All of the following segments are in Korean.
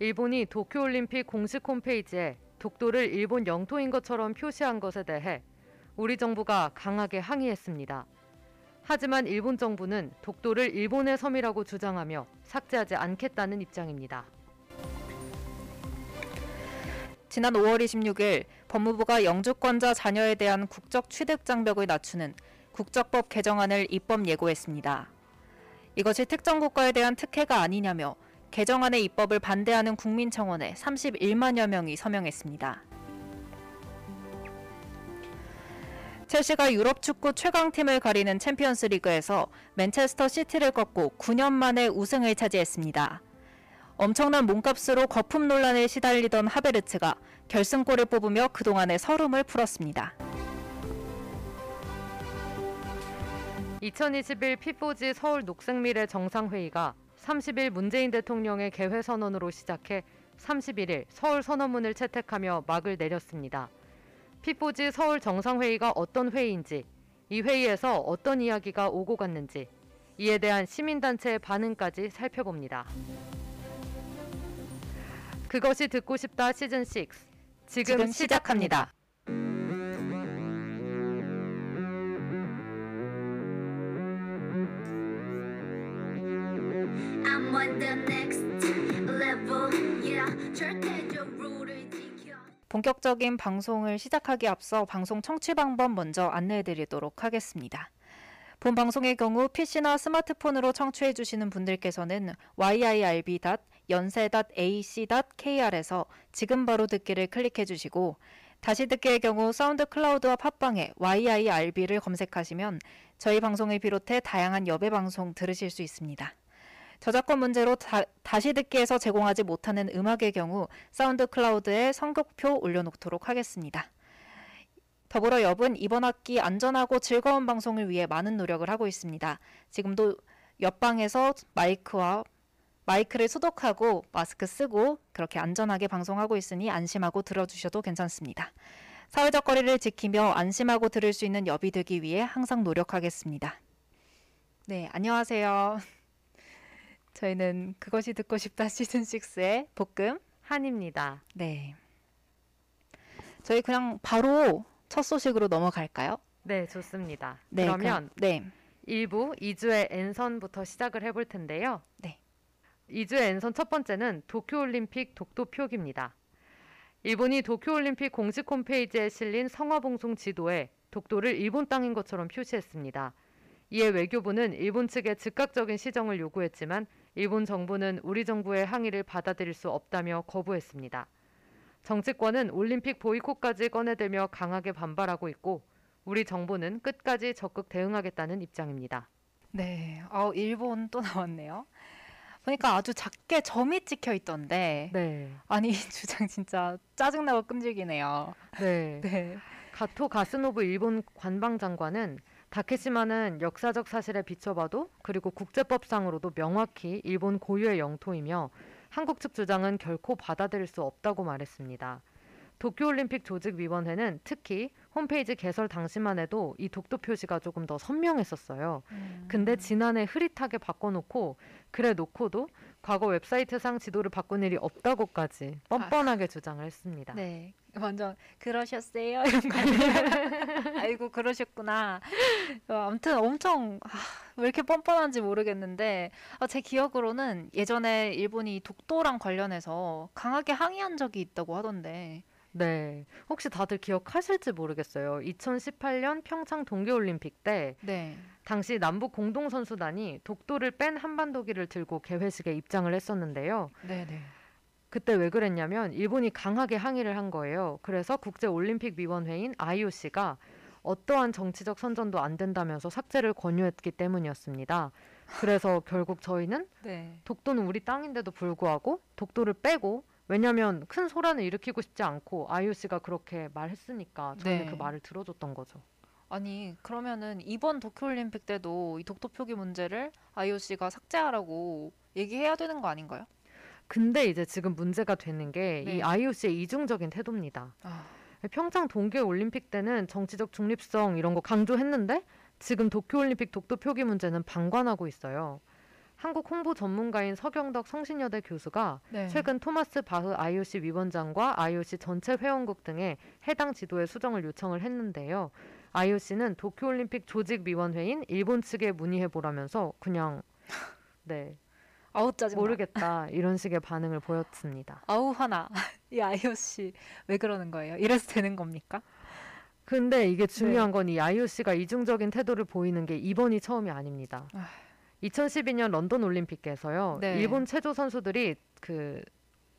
일본이 도쿄올림픽 공식 홈페이지에 독도를 일본 영토인 것처럼 표시한 것에 대해 우리 정부가 강하게 항의했습니다. 하지만 일본 정부는 독도를 일본의 섬이라고 주장하며 삭제하지 않겠다는 입장입니다. 지난 5월 26일 법무부가 영주권자 자녀에 대한 국적 취득 장벽을 낮추는 국적법 개정안을 입법 예고했습니다. 이것이 특정 국가에 대한 특혜가 아니냐며 개정안의 입법을 반대하는 국민청원에 31만여 명이 서명했습니다. 첼시가 유럽 축구 최강팀을 가리는 챔피언스 리그에서 맨체스터 시티를 꺾고 9년 만에 우승을 차지했습니다. 엄청난 몸값으로 거품 논란에 시달리던 하베르츠가 결승골을 뽑으며 그동안의 설움을 풀었습니다. 2021 피포지 서울 녹색미래 정상회의가 30일 문재인 대통령의 개회 선언으로 시작해 31일 서울 선언문을 채택하며 막을 내렸습니다. 피포지 서울 정상회의가 어떤 회의인지, 이 회의에서 어떤 이야기가 오고 갔는지, 이에 대한 시민단체의 반응까지 살펴봅니다. 그것이 듣고 싶다 시즌 6 지금, 지금 시작합니다. 본격적인 방송을 시작하기 앞서 방송 청취 방법 먼저 안내해 드리도록 하겠습니다. 본 방송의 경우 PC나 스마트폰으로 청취해 주시는 분들께서는 yirb.연세.ac.kr에서 지금 바로 듣기를 클릭해 주시고 다시 듣기의 경우 사운드 클라우드와 팟빵에 yirb를 검색하시면 저희 방송을 비롯해 다양한 여배 방송 들으실 수 있습니다. 저작권 문제로 다, 시 듣기에서 제공하지 못하는 음악의 경우 사운드 클라우드에 선곡표 올려놓도록 하겠습니다. 더불어 엽은 이번 학기 안전하고 즐거운 방송을 위해 많은 노력을 하고 있습니다. 지금도 옆방에서 마이크와 마이크를 소독하고 마스크 쓰고 그렇게 안전하게 방송하고 있으니 안심하고 들어주셔도 괜찮습니다. 사회적 거리를 지키며 안심하고 들을 수 있는 엽이 되기 위해 항상 노력하겠습니다. 네, 안녕하세요. 저희는 그것이 듣고 싶다 시즌 6의 볶음 한입니다. 네. 저희 그냥 바로 첫 소식으로 넘어갈까요? 네, 좋습니다. 네, 그러면 네. 1부 2주의 N선부터 시작을 해볼 텐데요. 네. 2주의 N선 첫 번째는 도쿄올림픽 독도 표기입니다. 일본이 도쿄올림픽 공식 홈페이지에 실린 성화봉송 지도에 독도를 일본 땅인 것처럼 표시했습니다. 이에 외교부는 일본 측에 즉각적인 시정을 요구했지만 일본 정부는 우리 정부의 항의를 받아들일 수 없다며 거부했습니다. 정치권은 올림픽 보이콧까지 꺼내들며 강하게 반발하고 있고 우리 정부는 끝까지 적극 대응하겠다는 입장입니다. 네. 어, 일본 또 나왔네요. 보니까 아주 작게 점이 찍혀 있던데. 네. 아니, 이 주장 진짜 짜증나고 끔찍이네요. 네. 네. 가토 가스노부 일본 관방장관은 다케시마는 역사적 사실에 비춰봐도 그리고 국제법상으로도 명확히 일본 고유의 영토이며 한국 측 주장은 결코 받아들일 수 없다고 말했습니다. 도쿄올림픽 조직위원회는 특히 홈페이지 개설 당시만 해도 이 독도 표시가 조금 더 선명했었어요. 근데 지난해 흐릿하게 바꿔놓고 그래 놓고도 과거 웹사이트상 지도를 바꾼 일이 없다고까지 뻔뻔하게 주장을 했습니다. 네. 완전 그러셨어요 이런 거? 아이고 그러셨구나. 어, 아무튼 엄청 아, 왜 이렇게 뻔뻔한지 모르겠는데 아, 제 기억으로는 예전에 일본이 독도랑 관련해서 강하게 항의한 적이 있다고 하던데. 네. 혹시 다들 기억하실지 모르겠어요. 2018년 평창 동계올림픽 때 네. 당시 남북 공동선수단이 독도를 뺀 한반도기를 들고 개회식에 입장을 했었는데요. 네, 네. 그때 왜 그랬냐면 일본이 강하게 항의를 한 거예요. 그래서 국제올림픽위원회인 IOC가 어떠한 정치적 선전도 안 된다면서 삭제를 권유했기 때문이었습니다. 그래서 결국 저희는 네. 독도는 우리 땅인데도 불구하고 독도를 빼고 왜냐하면 큰 소란을 일으키고 싶지 않고 IOC가 그렇게 말했으니까 저희는 네. 그 말을 들어줬던 거죠. 아니 그러면은 이번 도쿄올림픽 때도 이 독도 표기 문제를 IOC가 삭제하라고 얘기해야 되는 거 아닌가요? 근데 이제 지금 문제가 되는 게 이 네. IOC의 이중적인 태도입니다. 아, 평창 동계 올림픽 때는 정치적 중립성 이런 거 강조했는데 지금 도쿄 올림픽 독도 표기 문제는 방관하고 있어요. 한국 홍보 전문가인 서경덕 성신여대 교수가 네. 최근 토마스 바흐 IOC 위원장과 IOC 전체 회원국 등에 해당 지도의 수정을 요청을 했는데요. IOC는 도쿄올림픽 조직위원회인 일본 측에 문의해 보라면서 그냥 네 아우 짜증나. 모르겠다 이런 식의 반응을 보였습니다. 아우 화나. 이 IOC 왜 그러는 거예요? 이래서 되는 겁니까? 근데 이게 네. 중요한 건이 IOC가 이중적인 태도를 보이는 게 이번이 처음이 아닙니다. 아휴. 2012년 런던 올림픽에서요. 네. 일본 체조 선수들이 그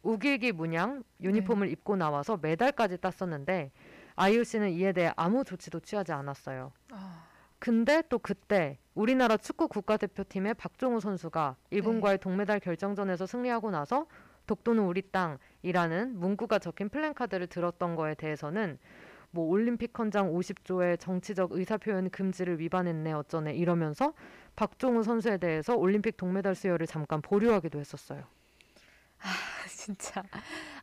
우길기 문양 유니폼을 네. 입고 나와서 메달까지 땄었는데 IOC는 이에 대해 아무 조치도 취하지 않았어요. 아, 근데 또 그때 우리나라 축구 국가대표팀의 박종우 선수가 일본과의 네. 동메달 결정전에서 승리하고 나서 독도는 우리 땅이라는 문구가 적힌 플랜카드를 들었던 거에 대해서는 뭐 올림픽 헌장 50조의 정치적 의사표현 금지를 위반했네 어쩌네 이러면서 박종우 선수에 대해서 올림픽 동메달 수여를 잠깐 보류하기도 했었어요. 진짜.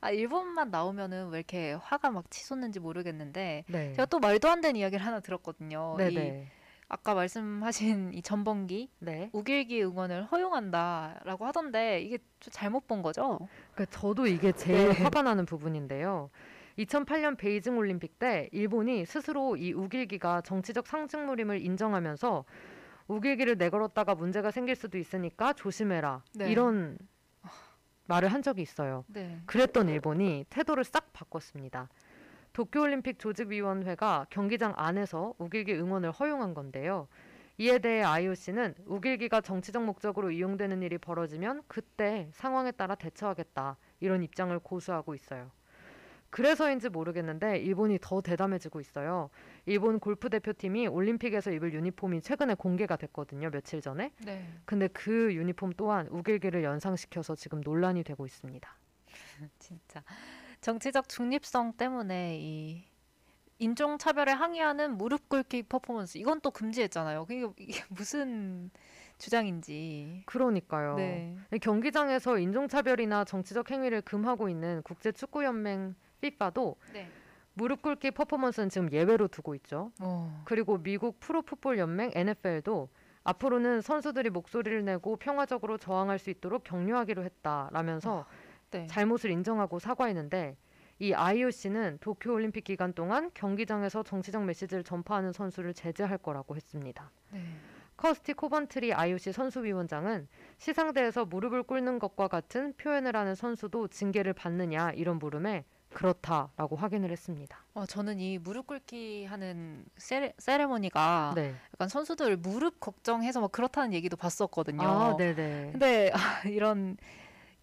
아 일본만 나오면은 왜 이렇게 화가 막 치솟는지 모르겠는데 네. 제가 또 말도 안 되는 이야기를 하나 들었거든요. 이 네네. 아까 말씀하신 이 전범기 네. 우길기 응원을 허용한다라고 하던데 이게 좀 잘못 본 거죠? 그러니까 저도 이게 제일 네. 화가 나는 부분인데요. 2008년 베이징 올림픽 때 일본이 스스로 이 우길기가 정치적 상징물임을 인정하면서 우길기를 내걸었다가 문제가 생길 수도 있으니까 조심해라 네. 이런 말을 한 적이 있어요. 네. 그랬던 일본이 태도를 싹 바꿨습니다. 도쿄올림픽 조직위원회가 경기장 안에서 우길기 응원을 허용한 건데요. 이에 대해 IOC는 우길기가 정치적 목적으로 이용되는 일이 벌어지면 그때 상황에 따라 대처하겠다 이런 입장을 고수하고 있어요. 그래서인지 모르겠는데 일본이 더 대담해지고 있어요. 일본 골프 대표팀이 올림픽에서 입을 유니폼이 최근에 공개가 됐거든요. 며칠 전에. 네. 근데 그 유니폼 또한 우길기를 연상시켜서 지금 논란이 되고 있습니다. 진짜 정치적 중립성 때문에 이 인종 차별에 항의하는 무릎 꿇기 퍼포먼스 이건 또 금지했잖아요. 이게, 이게 무슨 주장인지. 그러니까요. 네. 경기장에서 인종차별이나 정치적 행위를 금하고 있는 국제축구연맹 FIFA도 네. 무릎 꿇기 퍼포먼스는 지금 예외로 두고 있죠. 어. 그리고 미국 프로풋볼 연맹 NFL도 앞으로는 선수들이 목소리를 내고 평화적으로 저항할 수 있도록 격려하기로 했다라면서 네. 잘못을 인정하고 사과했는데 이 IOC는 도쿄 올림픽 기간 동안 경기장에서 정치적 메시지를 전파하는 선수를 제재할 거라고 했습니다. 네. 커스티 코번트리 IOC 선수위원장은 시상대에서 무릎을 꿇는 것과 같은 표현을 하는 선수도 징계를 받느냐 이런 물음에 그렇다라고 확인을 했습니다. 어, 저는 이 무릎 꿇기 하는 세레, 세레모니가 네. 약간 선수들 무릎 걱정해서 막 그렇다는 얘기도 봤었거든요. 아, 네네. 근데 아, 이런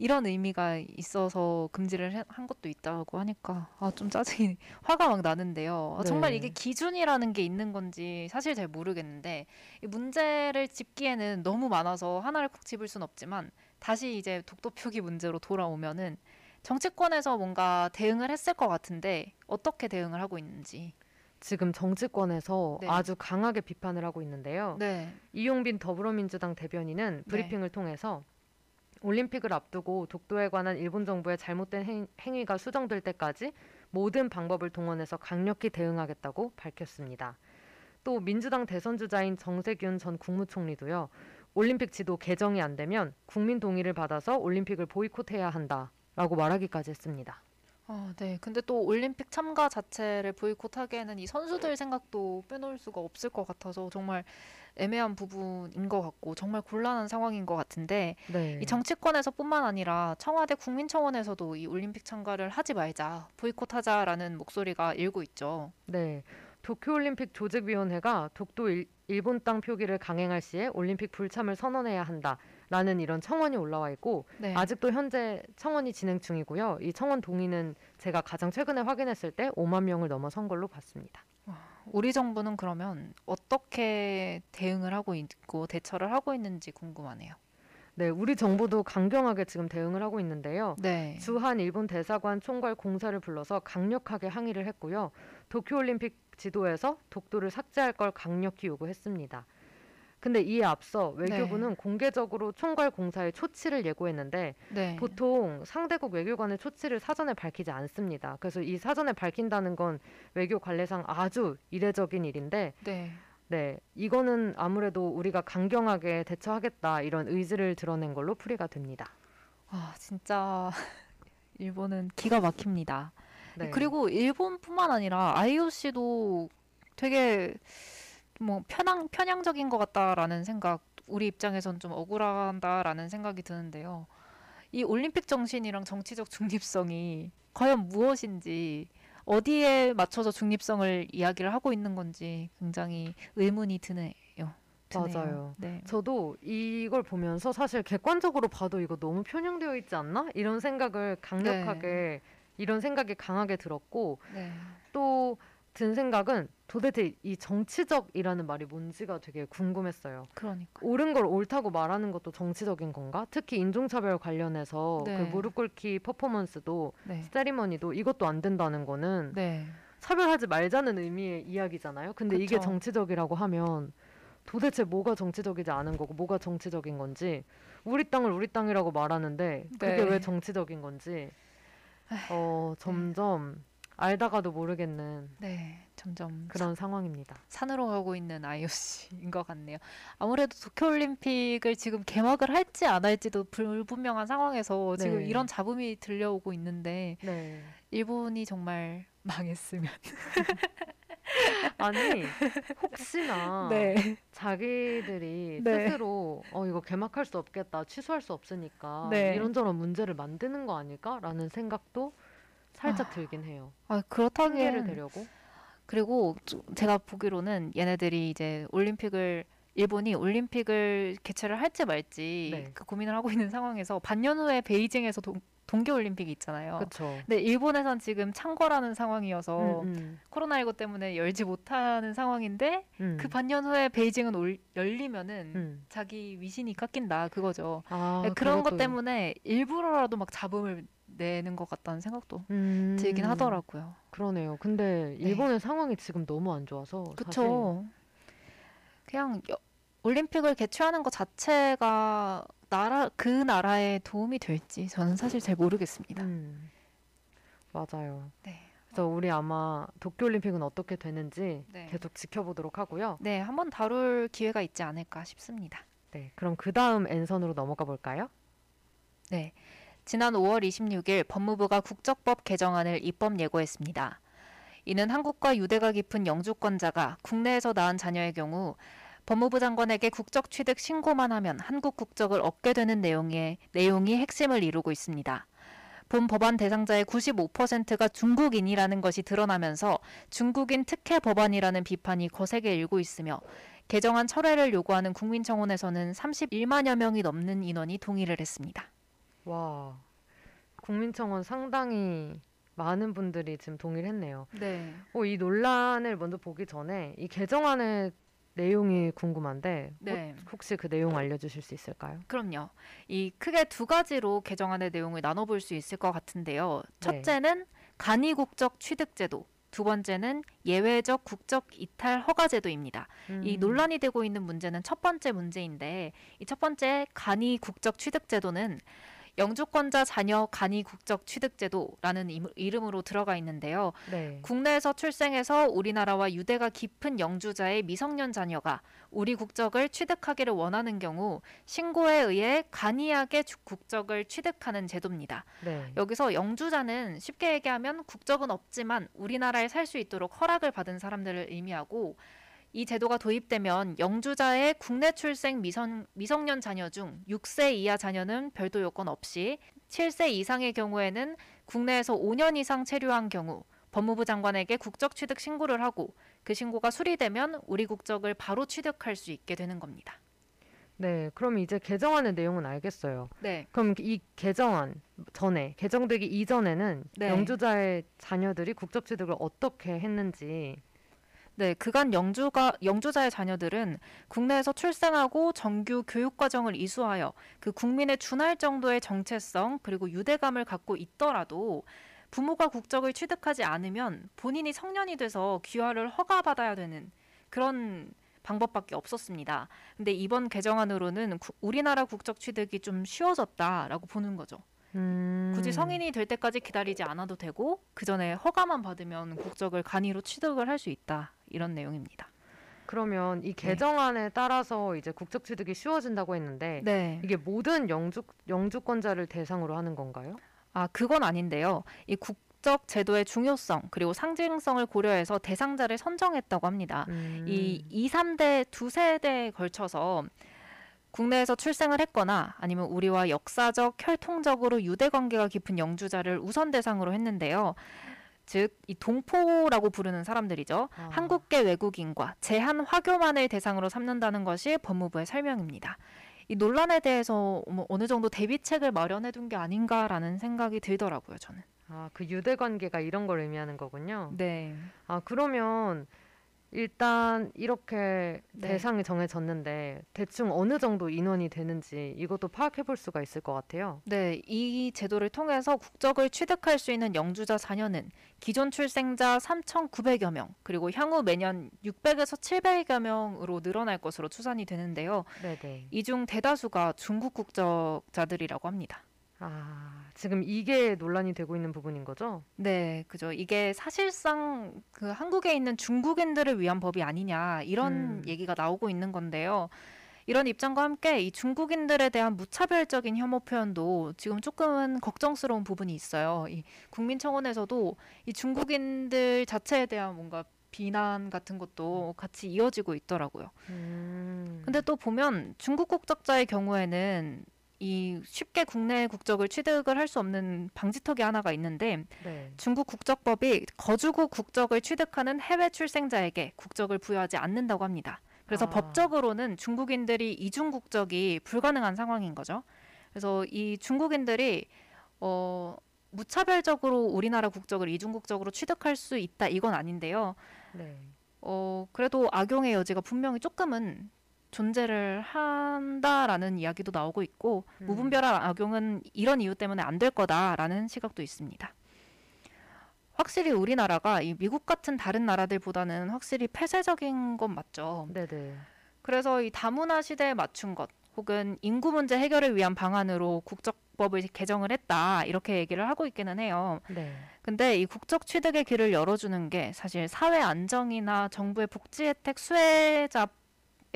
이런 의미가 있어서 금지를 해- 한 것도 있다고 하니까 아, 좀 짜증이 화가 막 나는데요. 아, 정말 네. 이게 기준이라는 게 있는 건지 사실 잘 모르겠는데 이 문제를 짚기에는 너무 많아서 하나를 콕 집을 순 없지만 다시 이제 독도 표기 문제로 돌아오면은 정치권에서 뭔가 대응을 했을 것 같은데 어떻게 대응을 하고 있는지. 지금 정치권에서 네. 아주 강하게 비판을 하고 있는데요. 네. 이용빈 더불어민주당 대변인은 브리핑을 통해서 올림픽을 앞두고 독도에 관한 일본 정부의 잘못된 행, 행위가 수정될 때까지 모든 방법을 동원해서 강력히 대응하겠다고 밝혔습니다. 또 민주당 대선 주자인 정세균 전 국무총리도요. 올림픽 지도 개정이 안 되면 국민 동의를 받아서 올림픽을 보이콧해야 한다라고 말하기까지 했습니다. 아, 네. 근데 또 올림픽 참가 자체를 보이콧하기에는 이 선수들 생각도 빼놓을 수가 없을 것 같아서 정말 애매한 부분인 것 같고 정말 곤란한 상황인 것 같은데 네. 이 정치권에서뿐만 아니라 청와대 국민청원에서도 이 올림픽 참가를 하지 말자, 보이콧하자라는 목소리가 일고 있죠. 네. 도쿄올림픽 조직위원회가 독도 일, 일본 땅 표기를 강행할 시에 올림픽 불참을 선언해야 한다라는 이런 청원이 올라와 있고 네. 아직도 현재 청원이 진행 중이고요. 이 청원 동의는 제가 가장 최근에 확인했을 때 5만 명을 넘어선 걸로 봤습니다. 우리 정부는 그러면 어떻게 대응을 하고 있고 대처를 하고 있는지 궁금하네요. 네, 우리 정부도 강경하게 지금 대응을 하고 있는데요. 네. 주한 일본 대사관 총괄 공사를 불러서 강력하게 항의를 했고요. 도쿄올림픽 지도에서 독도를 삭제할 걸 강력히 요구했습니다. 근데 이에 앞서 외교부는 공개적으로 총괄 공사의 초치를 예고했는데 네. 보통 상대국 외교관의 초치를 사전에 밝히지 않습니다. 그래서 이 사전에 밝힌다는 건 외교 관례상 아주 이례적인 일인데 네. 네, 이거는 아무래도 우리가 강경하게 대처하겠다 이런 의지를 드러낸 걸로 풀이가 됩니다. 아, 진짜 일본은 기가 막힙니다. 네. 그리고 일본뿐만 아니라 IOC도 되게 뭐 편향 편향적인 것 같다라는 생각, 우리 입장에선 좀 억울하다라는 생각이 드는데요. 이 올림픽 정신이랑 정치적 중립성이 과연 무엇인지 어디에 맞춰서 중립성을 이야기를 하고 있는 건지 굉장히 의문이 드네요. 드네요. 맞아요. 네. 저도 이걸 보면서 사실 객관적으로 봐도 이거 너무 편향되어 있지 않나? 이런 생각을 강력하게 이런 생각이 강하게 들었고 네. 또든 생각은 도대체 이 정치적이라는 말이 뭔지가 되게 궁금했어요. 그러니까. 옳은 걸 옳다고 말하는 것도 정치적인 건가? 특히 인종차별 관련해서 네. 그 무릎 꿇기 퍼포먼스도 네. 세리머니도 이것도 안 된다는 거는 네. 차별하지 말자는 의미의 이야기잖아요. 근데 이게 그쵸. 정치적이라고 하면 도대체 뭐가 정치적이지 않은 거고 뭐가 정치적인 건지 우리 땅을 우리 땅이라고 말하는데 그게 네. 왜 정치적인 건지 어 점점 알다가도 모르겠는 네. 점점 그런 상황입니다. 산으로 가고 있는 IOC인 것 같네요. 아무래도 도쿄올림픽을 지금 개막을 할지 안 할지도 불분명한 상황에서 지금 네. 이런 잡음이 들려오고 있는데 네. 일본이 정말 망했으면. 아니 혹시나 네. 자기들이 네. 스스로 어 이거 개막할 수 없겠다 취소할 수 없으니까 네. 이런저런 문제를 만드는 거 아닐까라는 생각도 살짝 아, 들긴 해요. 아, 핑계를 그렇다기엔 대려고. 그리고 저- 제가 보기로는 얘네들이 이제 올림픽을 일본이 올림픽을 개최를 할지 말지 네. 그 고민을 하고 있는 상황에서 반년 후에 베이징에서 동, 동계올림픽이 있잖아요. 그렇죠. 근데 일본에선 지금 창궐하는 상황이어서 음, 코로나19 때문에 열지 못하는 상황인데 음, 그 반년 후에 베이징은 올, 열리면은 음. 자기 위신이 깎인다 그거죠. 아, 네, 그런 것 그것도- 때문에 일부러라도 막 잡음을 내는 것 같다는 생각도 음, 들긴 하더라고요. 그러네요. 근데 네. 일본의 상황이 지금 너무 안 좋아서 사실 그쵸. 그냥 여- 올림픽을 개최하는 것 자체가 나라 그 나라에 도움이 될지 저는 사실 잘 모르겠습니다. 음, 맞아요. 네. 그래서 우리 아마 도쿄올림픽은 어떻게 되는지 네. 계속 지켜보도록 하고요. 네, 한번 다룰 기회가 있지 않을까 싶습니다. 네, 그럼 그 다음 N선으로 넘어가 볼까요? 네. 지난 5월 26일 법무부가 국적법 개정안을 입법 예고했습니다. 이는 한국과 유대가 깊은 영주권자가 국내에서 낳은 자녀의 경우 법무부 장관에게 국적 취득 신고만 하면 한국 국적을 얻게 되는 내용의 내용이 핵심을 이루고 있습니다. 본 법안 대상자의 95%가 중국인이라는 것이 드러나면서 중국인 특혜 법안이라는 비판이 거세게 일고 있으며 개정안 철회를 요구하는 국민청원에서는 31만여 명이 넘는 인원이 동의를 했습니다. 와, 국민청원 상당히 많은 분들이 지금 동의를 했네요. 네. 어, 이 논란을 먼저 보기 전에 이 개정안의 내용이 궁금한데 네. 혹- 혹시 그 내용 알려주실 수 있을까요? 그럼요. 이 크게 두 가지로 개정안의 내용을 나눠볼 수 있을 것 같은데요. 네. 첫째는 간이 국적 취득 제도, 두 번째는 예외적 국적 이탈 허가 제도입니다. 이 음, 논란이 되고 있는 문제는 첫 번째 문제인데 이 첫 번째 간이 국적 취득 제도는 영주권자 자녀 간이 국적 취득 제도라는 임- 이름으로 들어가 있는데요. 네. 국내에서 출생해서 우리나라와 유대가 깊은 영주자의 미성년 자녀가 우리 국적을 취득하기를 원하는 경우 신고에 의해 간이하게 주- 국적을 취득하는 제도입니다. 네. 여기서 영주자는 쉽게 얘기하면 국적은 없지만 우리나라에 살 수 있도록 허락을 받은 사람들을 의미하고 이 제도가 도입되면 영주자의 국내 출생 미성, 미성년 자녀 중 6세 이하 자녀는 별도 요건 없이 7세 이상의 경우에는 국내에서 5년 이상 체류한 경우 법무부 장관에게 국적 취득 신고를 하고 그 신고가 수리되면 우리 국적을 바로 취득할 수 있게 되는 겁니다. 네. 그럼 이제 개정안의 내용은 알겠어요. 네. 그럼 이 개정안 전에 개정되기 이전에는 네. 영주자의 자녀들이 국적 취득을 어떻게 했는지 네, 그간 영주가 영주자의 자녀들은 국내에서 출생하고 정규 교육 과정을 이수하여 그 국민에 준할 정도의 정체성 그리고 유대감을 갖고 있더라도 부모가 국적을 취득하지 않으면 본인이 성년이 돼서 귀화를 허가받아야 되는 그런 방법밖에 없었습니다. 근데 이번 개정안으로는 구- 우리나라 국적 취득이 좀 쉬워졌다라고 보는 거죠. 음, 굳이 성인이 될 때까지 기다리지 않아도 되고 그 전에 허가만 받으면 국적을 간이로 취득을 할 수 있다 이런 내용입니다. 그러면 이 개정안에 따라서 이제 국적 취득이 쉬워진다고 했는데 네. 이게 모든 영주 영주권자를 대상으로 하는 건가요? 아, 그건 아닌데요. 이 국적 제도의 중요성 그리고 상징성을 고려해서 대상자를 선정했다고 합니다. 음. 이 2, 3대 두 세대에 걸쳐서 국내에서 출생을 했거나 아니면 우리와 역사적, 혈통적으로 유대 관계가 깊은 영주자를 우선 대상으로 했는데요. 즉, 이 동포라고 부르는 사람들이죠. 아. 한국계 외국인과 제한 화교만을 대상으로 삼는다는 것이 법무부의 설명입니다. 이 논란에 대해서 뭐 어느 정도 대비책을 마련해 둔 게 아닌가라는 생각이 들더라고요, 저는. 아, 그 유대 관계가 이런 걸 의미하는 거군요. 네. 아, 그러면 일단 이렇게 네. 대상이 정해졌는데 대충 어느 정도 인원이 되는지 이것도 파악해 볼 수가 있을 것 같아요. 네, 이 제도를 통해서 국적을 취득할 수 있는 영주자 자녀는 기존 출생자 3,900여 명, 그리고 향후 매년 600에서 700여 명으로 늘어날 것으로 추산이 되는데요. 이 중 대다수가 중국 국적자들이라고 합니다. 아, 지금 이게 논란이 되고 있는 부분인 거죠? 네, 그죠. 이게 사실상 그 한국에 있는 중국인들을 위한 법이 아니냐 이런 음. 얘기가 나오고 있는 건데요. 이런 입장과 함께 이 중국인들에 대한 무차별적인 혐오 표현도 지금 조금은 걱정스러운 부분이 있어요. 이 국민청원에서도 이 중국인들 자체에 대한 뭔가 비난 같은 것도 같이 이어지고 있더라고요. 음. 근데 또 보면 중국 국적자의 경우에는 이 쉽게 국내 국적을 취득을 할 수 없는 방지턱이 하나가 있는데 네. 중국 국적법이 거주국 국적을 취득하는 해외 출생자에게 국적을 부여하지 않는다고 합니다. 그래서 아. 법적으로는 중국인들이 이중 국적이 불가능한 상황인 거죠. 그래서 이 중국인들이 어 무차별적으로 우리나라 국적을 이중 국적으로 취득할 수 있다 이건 아닌데요. 네. 어 그래도 악용의 여지가 분명히 조금은 존재를 한다라는 이야기도 나오고 있고 음. 무분별한 악용은 이런 이유 때문에 안 될 거다라는 시각도 있습니다. 확실히 우리나라가 이 미국 같은 다른 나라들보다는 확실히 폐쇄적인 건 맞죠. 네네. 그래서 이 다문화 시대에 맞춘 것 혹은 인구 문제 해결을 위한 방안으로 국적법을 개정을 했다 이렇게 얘기를 하고 있기는 해요. 네. 근데 이 국적 취득의 길을 열어주는 게 사실 사회 안정이나 정부의 복지 혜택 수혜자의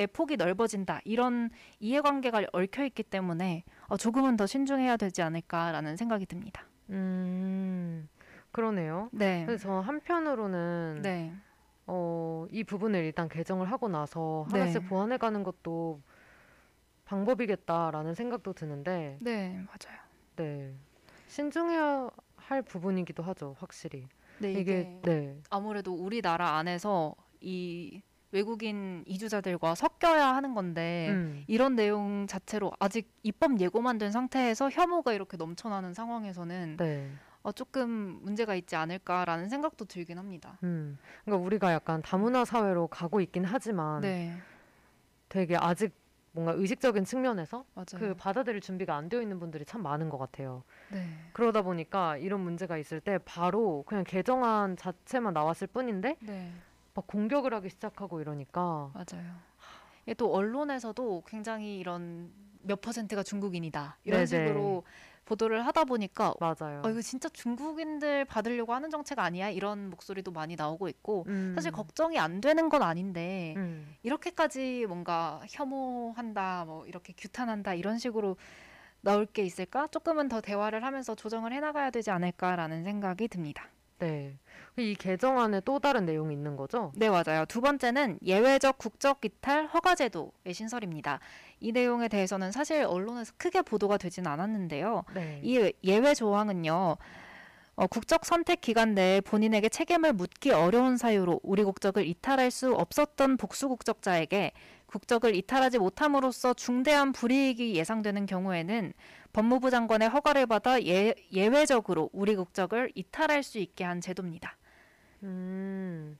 폭이 넓어진다 이런 이해관계가 얽혀 있기 때문에 어, 조금은 더 신중해야 되지 않을까라는 생각이 듭니다. 음. 그러네요. 네, 저 한편으로는 네, 어, 이 부분을 일단 개정을 하고 나서 네. 하나씩 보완해 가는 것도 방법이겠다라는 생각도 드는데 네 맞아요. 네. 신중해야 할 부분이기도 하죠, 확실히. 네, 이게 네. 아무래도 우리나라 안에서 이 외국인 이주자들과 섞여야 하는 건데 음. 이런 내용 자체로 아직 입법 예고만 된 상태에서 혐오가 이렇게 넘쳐나는 상황에서는 네. 어, 조금 문제가 있지 않을까라는 생각도 들긴 합니다. 음. 그러니까 우리가 약간 다문화 사회로 가고 있긴 하지만 네, 되게 아직 뭔가 의식적인 측면에서 맞아요. 그 받아들일 준비가 안 되어 있는 분들이 참 많은 것 같아요. 네, 그러다 보니까 이런 문제가 있을 때 바로 그냥 개정안 자체만 나왔을 뿐인데 네, 막 공격을 하기 시작하고 이러니까 맞아요. 이게 또 언론에서도 굉장히 이런 몇 퍼센트가 중국인이다 이런 네네. 식으로 보도를 하다 보니까 맞아요. 어, 이거 진짜 중국인들 받으려고 하는 정책 아니야 이런 목소리도 많이 나오고 있고 음. 사실 걱정이 안 되는 건 아닌데 음. 이렇게까지 뭔가 혐오한다, 뭐 이렇게 규탄한다 이런 식으로 나올 게 있을까? 조금은 더 대화를 하면서 조정을 해나가야 되지 않을까라는 생각이 듭니다. 네. 이 개정안에 또 다른 내용이 있는 거죠? 네, 맞아요. 두 번째는 예외적 국적 이탈 허가 제도의 신설입니다. 이 내용에 대해서는 사실 언론에서 크게 보도가 되진 않았는데요. 네. 이 예외 조항은요. 어, 국적 선택 기간 내에 본인에게 책임을 묻기 어려운 사유로 우리 국적을 이탈할 수 없었던 복수 국적자에게 국적을 이탈하지 못함으로써 중대한 불이익이 예상되는 경우에는 법무부 장관의 허가를 받아 예, 예외적으로 우리 국적을 이탈할 수 있게 한 제도입니다. 음.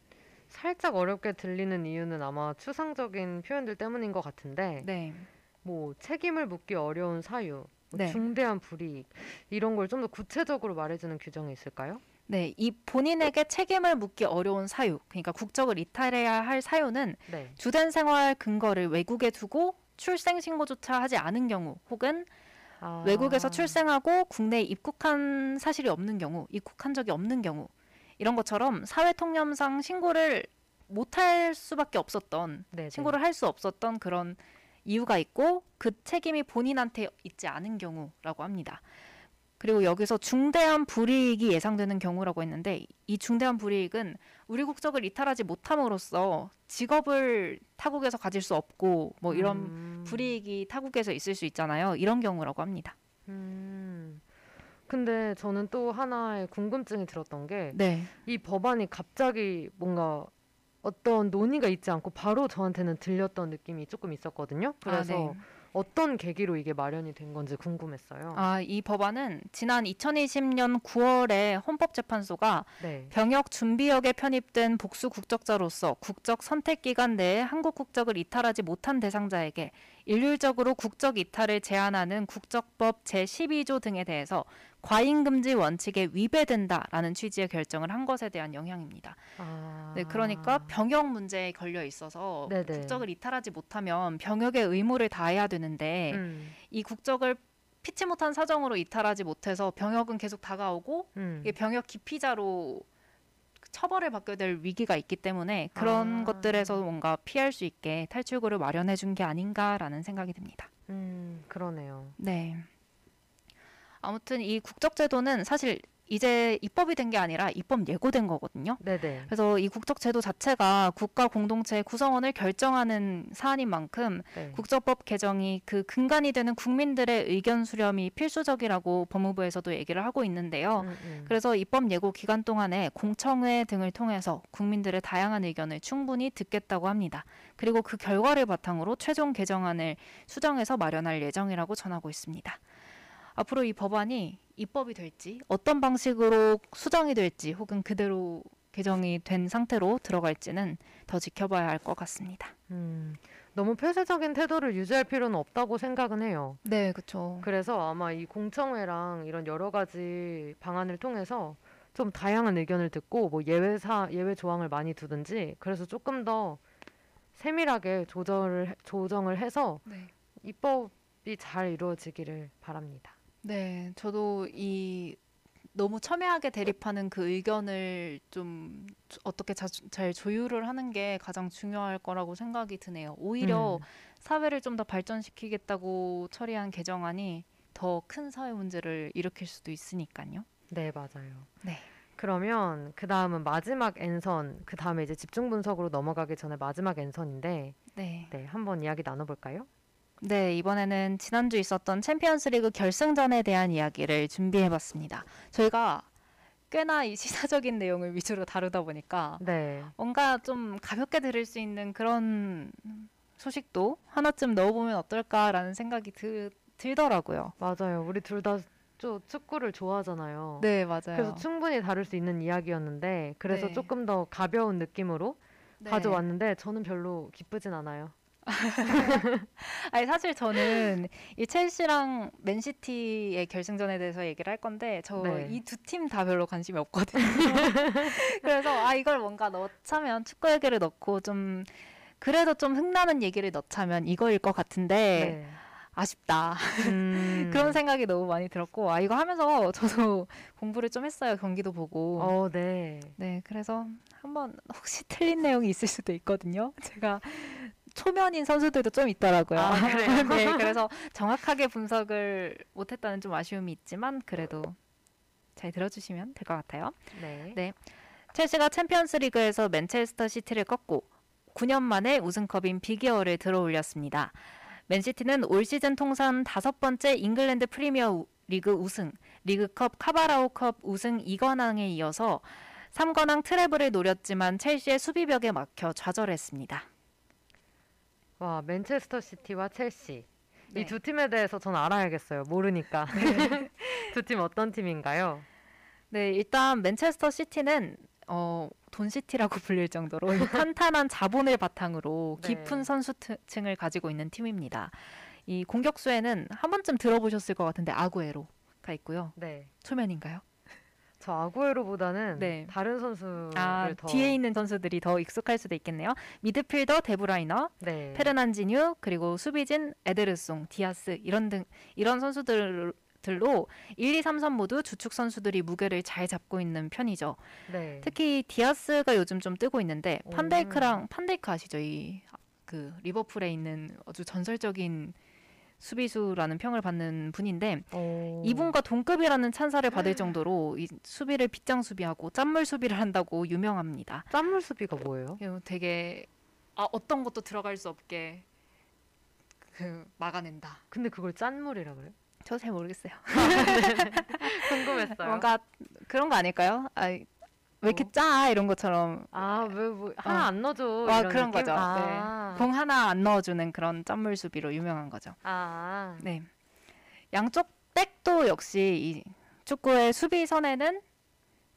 살짝 어렵게 들리는 이유는 아마 추상적인 표현들 때문인 것 같은데 네. 뭐 책임을 묻기 어려운 사유, 뭐 네. 중대한 불이익 이런 걸 좀 더 구체적으로 말해주는 규정이 있을까요? 네, 이 본인에게 책임을 묻기 어려운 사유, 그러니까 국적을 이탈해야 할 사유는 네. 주된 생활 근거를 외국에 두고 출생 신고조차 하지 않은 경우, 혹은 아. 외국에서 출생하고 국내에 입국한 사실이 없는 경우, 입국한 적이 없는 경우, 이런 것처럼 사회 통념상 신고를 못할 수밖에 없었던 네, 신고를 할 수 없었던 그런 이유가 있고 그 책임이 본인한테 있지 않은 경우라고 합니다. 그리고 여기서 중대한 불이익이 예상되는 경우라고 했는데 이 중대한 불이익은 우리 국적을 이탈하지 못함으로써 직업을 타국에서 가질 수 없고 뭐 이런 음. 불이익이 타국에서 있을 수 있잖아요. 이런 경우라고 합니다. 음. 근데 저는 또 하나의 궁금증이 들었던 게 네. 이 법안이 갑자기 뭔가 어떤 논의가 있지 않고 바로 저한테는 들렸던 느낌이 조금 있었거든요. 그래서 아, 네. 어떤 계기로 이게 마련이 된 건지 궁금했어요. 아, 이 법안은 지난 2020년 9월에 헌법재판소가 네. 병역 준비역에 편입된 복수 국적자로서 국적 선택 기간 내에 한국 국적을 이탈하지 못한 대상자에게 일률적으로 국적 이탈을 제한하는 국적법 제12조 등에 대해서 과잉 금지 원칙에 위배된다라는 취지의 결정을 한 것에 대한 영향입니다. 아. 네, 그러니까 병역 문제에 걸려 있어서 네네. 국적을 이탈하지 못하면 병역의 의무를 다해야 되는데 음. 이 국적을 피치 못한 사정으로 이탈하지 못해서 병역은 계속 다가오고 음. 병역 기피자로 처벌을 받게 될 위기가 있기 때문에 그런 아. 것들에서 뭔가 피할 수 있게 탈출구를 마련해 준 게 아닌가라는 생각이 듭니다. 음, 그러네요. 네. 아무튼 이 국적제도는 사실 이제 입법이 된 게 아니라 입법 예고된 거거든요. 네네. 그래서 이 국적 제도 자체가 국가 공동체 구성원을 결정하는 사안인 만큼 네. 국적법 개정이 그 근간이 되는 국민들의 의견 수렴이 필수적이라고 법무부에서도 얘기를 하고 있는데요. 음, 음. 그래서 입법 예고 기간 동안에 공청회 등을 통해서 국민들의 다양한 의견을 충분히 듣겠다고 합니다. 그리고 그 결과를 바탕으로 최종 개정안을 수정해서 마련할 예정이라고 전하고 있습니다. 앞으로 이 법안이 입법이 될지 어떤 방식으로 수정이 될지 혹은 그대로 개정이 된 상태로 들어갈지는 더 지켜봐야 할 것 같습니다. 음, 너무 폐쇄적인 태도를 유지할 필요는 없다고 생각은 해요. 네, 그렇죠. 그래서 아마 이 공청회랑 이런 여러 가지 방안을 통해서 좀 다양한 의견을 듣고 뭐 예외사 예외 조항을 많이 두든지 그래서 조금 더 세밀하게 조절을 해- 조정을 해서 네. 입법이 잘 이루어지기를 바랍니다. 네, 저도 이 너무 첨예하게 대립하는 그 의견을 좀 조- 어떻게 자, 잘 조율을 하는 게 가장 중요할 거라고 생각이 드네요. 오히려 음, 사회를 좀 더 발전시키겠다고 처리한 개정안이 더 큰 사회 문제를 일으킬 수도 있으니까요. 네 맞아요. 네. 그러면 그 다음은 마지막 N선 그 다음에 이제 집중 분석으로 넘어가기 전에 마지막 N선인데 네. 네 한번 이야기 나눠볼까요? 네, 이번에는 지난주 있었던 챔피언스 리그 결승전에 대한 이야기를 준비해봤습니다. 저희가 꽤나 이 시사적인 내용을 위주로 다루다 보니까 네. 뭔가 좀 가볍게 들을 수 있는 그런 소식도 하나쯤 넣어보면 어떨까라는 생각이 드, 들더라고요. 맞아요. 우리 둘 다 축구를 좋아하잖아요. 네, 맞아요. 그래서 충분히 다룰 수 있는 이야기였는데 그래서 네. 조금 더 가벼운 느낌으로 네. 가져왔는데 저는 별로 기쁘진 않아요. 아니 사실 저는 이 첼시랑 맨시티의 결승전에 대해서 얘기를 할 건데 저 네. 이두 팀 다 별로 관심이 없거든요. 그래서 아 이걸 뭔가 넣자면 축구 얘기를 넣고 좀 그래도 좀 흥나는 얘기를 넣자면 이거일 것 같은데 아쉽다. 음. 그런 생각이 너무 많이 들었고 아 이거 하면서 저도 공부를 좀 했어요. 경기도 보고. 어, 네. 네, 그래서 한번 혹시 틀린 내용이 있을 수도 있거든요. 제가 초면인 선수들도 좀 있더라고요. 아, 그래요? 네, 그래서 정확하게 분석을 못했다는 좀 아쉬움이 있지만 그래도 잘 들어주시면 될 것 같아요. 네. 네. 첼시가 챔피언스리그에서 맨체스터 시티를 꺾고 9년 만에 우승컵인 Big Ear를 들어올렸습니다. 맨시티는 올 시즌 통산 다섯 번째 잉글랜드 프리미어 우- 리그 우승, 리그컵 카바라오컵 우승 2관왕에 이어서 3관왕 트래블을 노렸지만 첼시의 수비벽에 막혀 좌절했습니다. 와, 맨체스터 시티와 첼시. 네. 이두 팀에 대해서 전 알아야겠어요. 모르니까. 두팀 어떤 팀인가요? 네, 일단 맨체스터 시티는 어, 돈시티라고 불릴 정도로 이 탄탄한 자본을 바탕으로 네. 깊은 선수층을 가지고 있는 팀입니다. 이 공격수에는 한 번쯤 들어보셨을 것 같은데 아구에로가 있고요. 네. 초면인가요? 저 아구에로보다는 네. 다른 선수를 아, 더 뒤에 있는 선수들이 더 익숙할 수도 있겠네요. 미드필더 데브라이너, 네. 페르난지뉴, 그리고 수비진 에데르송, 디아스 이런 등 이런 선수들 선수들로 1, 2, 3선 모두 주축 선수들이 무게를 잘 잡고 있는 편이죠. 네. 특히 디아스가 요즘 좀 뜨고 있는데 오. 판데이크랑 판데이크 아시죠? 이 그 리버풀에 있는 아주 전설적인 수비수라는 평을 받는 분인데 오. 이분과 동급이라는 찬사를 받을 정도로 이 수비를 빗장 수비하고 짠물 수비를 한다고 유명합니다. 짠물 수비가 뭐예요? 이거 되게 아 어떤 것도 들어갈 수 없게 그 막아낸다. 근데 그걸 짠물이라 그래요? 저잘 모르겠어요. 궁금했어요. 뭔가 그런 거 아닐까요? 아, 왜 이렇게 뭐? 짜 이런 것처럼 아왜 뭐 하나 어. 안 넣어줘 아, 이런 그런 느낌? 거죠. 아. 공 하나 안 넣어주는 그런 짠물 수비로 유명한 거죠. 아. 네. 양쪽 백도 역시 이 축구의 수비선에는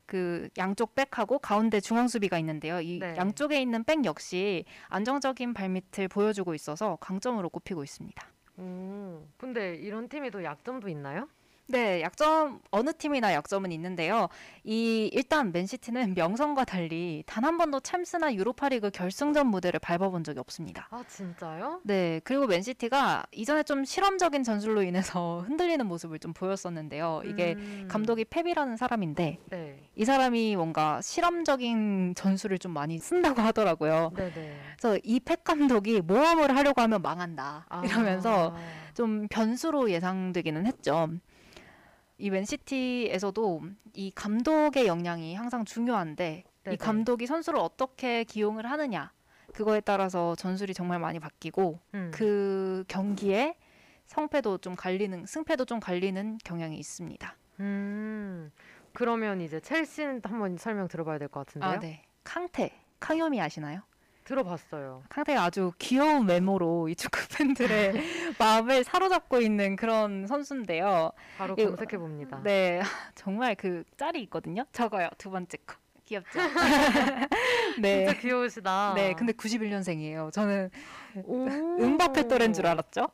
그 양쪽 백하고 가운데 중앙 수비가 있는데요. 이 네. 양쪽에 있는 백 역시 안정적인 발밑을 보여주고 있어서 강점으로 꼽히고 있습니다. 음. 근데 이런 팀이 또 약점도 있나요? 네, 약점 어느 팀이나 약점은 있는데요. 이 일단 맨시티는 명성과 달리 단 한 번도 챔스나 유로파리그 결승전 무대를 밟아본 적이 없습니다. 아 진짜요? 네, 그리고 맨시티가 이전에 좀 실험적인 전술로 인해서 흔들리는 모습을 좀 보였었는데요. 이게 음. 감독이 펩이라는 사람인데 네. 이 사람이 뭔가 실험적인 전술을 좀 많이 쓴다고 하더라고요. 네네. 그래서 이 펩 감독이 모험을 하려고 하면 망한다 아. 이러면서 좀 변수로 예상되기는 했죠. 이 맨시티에서도 이 감독의 역량이 항상 중요한데 네네. 이 감독이 선수를 어떻게 기용을 하느냐 그거에 따라서 전술이 정말 많이 바뀌고 음. 그 경기에 성패도 좀 갈리는 승패도 좀 갈리는 경향이 있습니다. 음. 그러면 이제 첼시는 한번 설명 들어봐야 될 것 같은데요. 아, 네. 캉테, 캉요미 아시나요? 들어봤어요. 캉테가 아주 귀여운 외모로 이 축구 팬들의 마음을 사로잡고 있는 그런 선수인데요. 바로 검색해 봅니다. 네, 정말 그 짤이 있거든요. 저거요, 두 번째 거. 귀엽죠? 네. 진짜 귀여우시다. 네, 근데 91년생이에요. 저는 오. 은바페 또래인 줄 알았죠.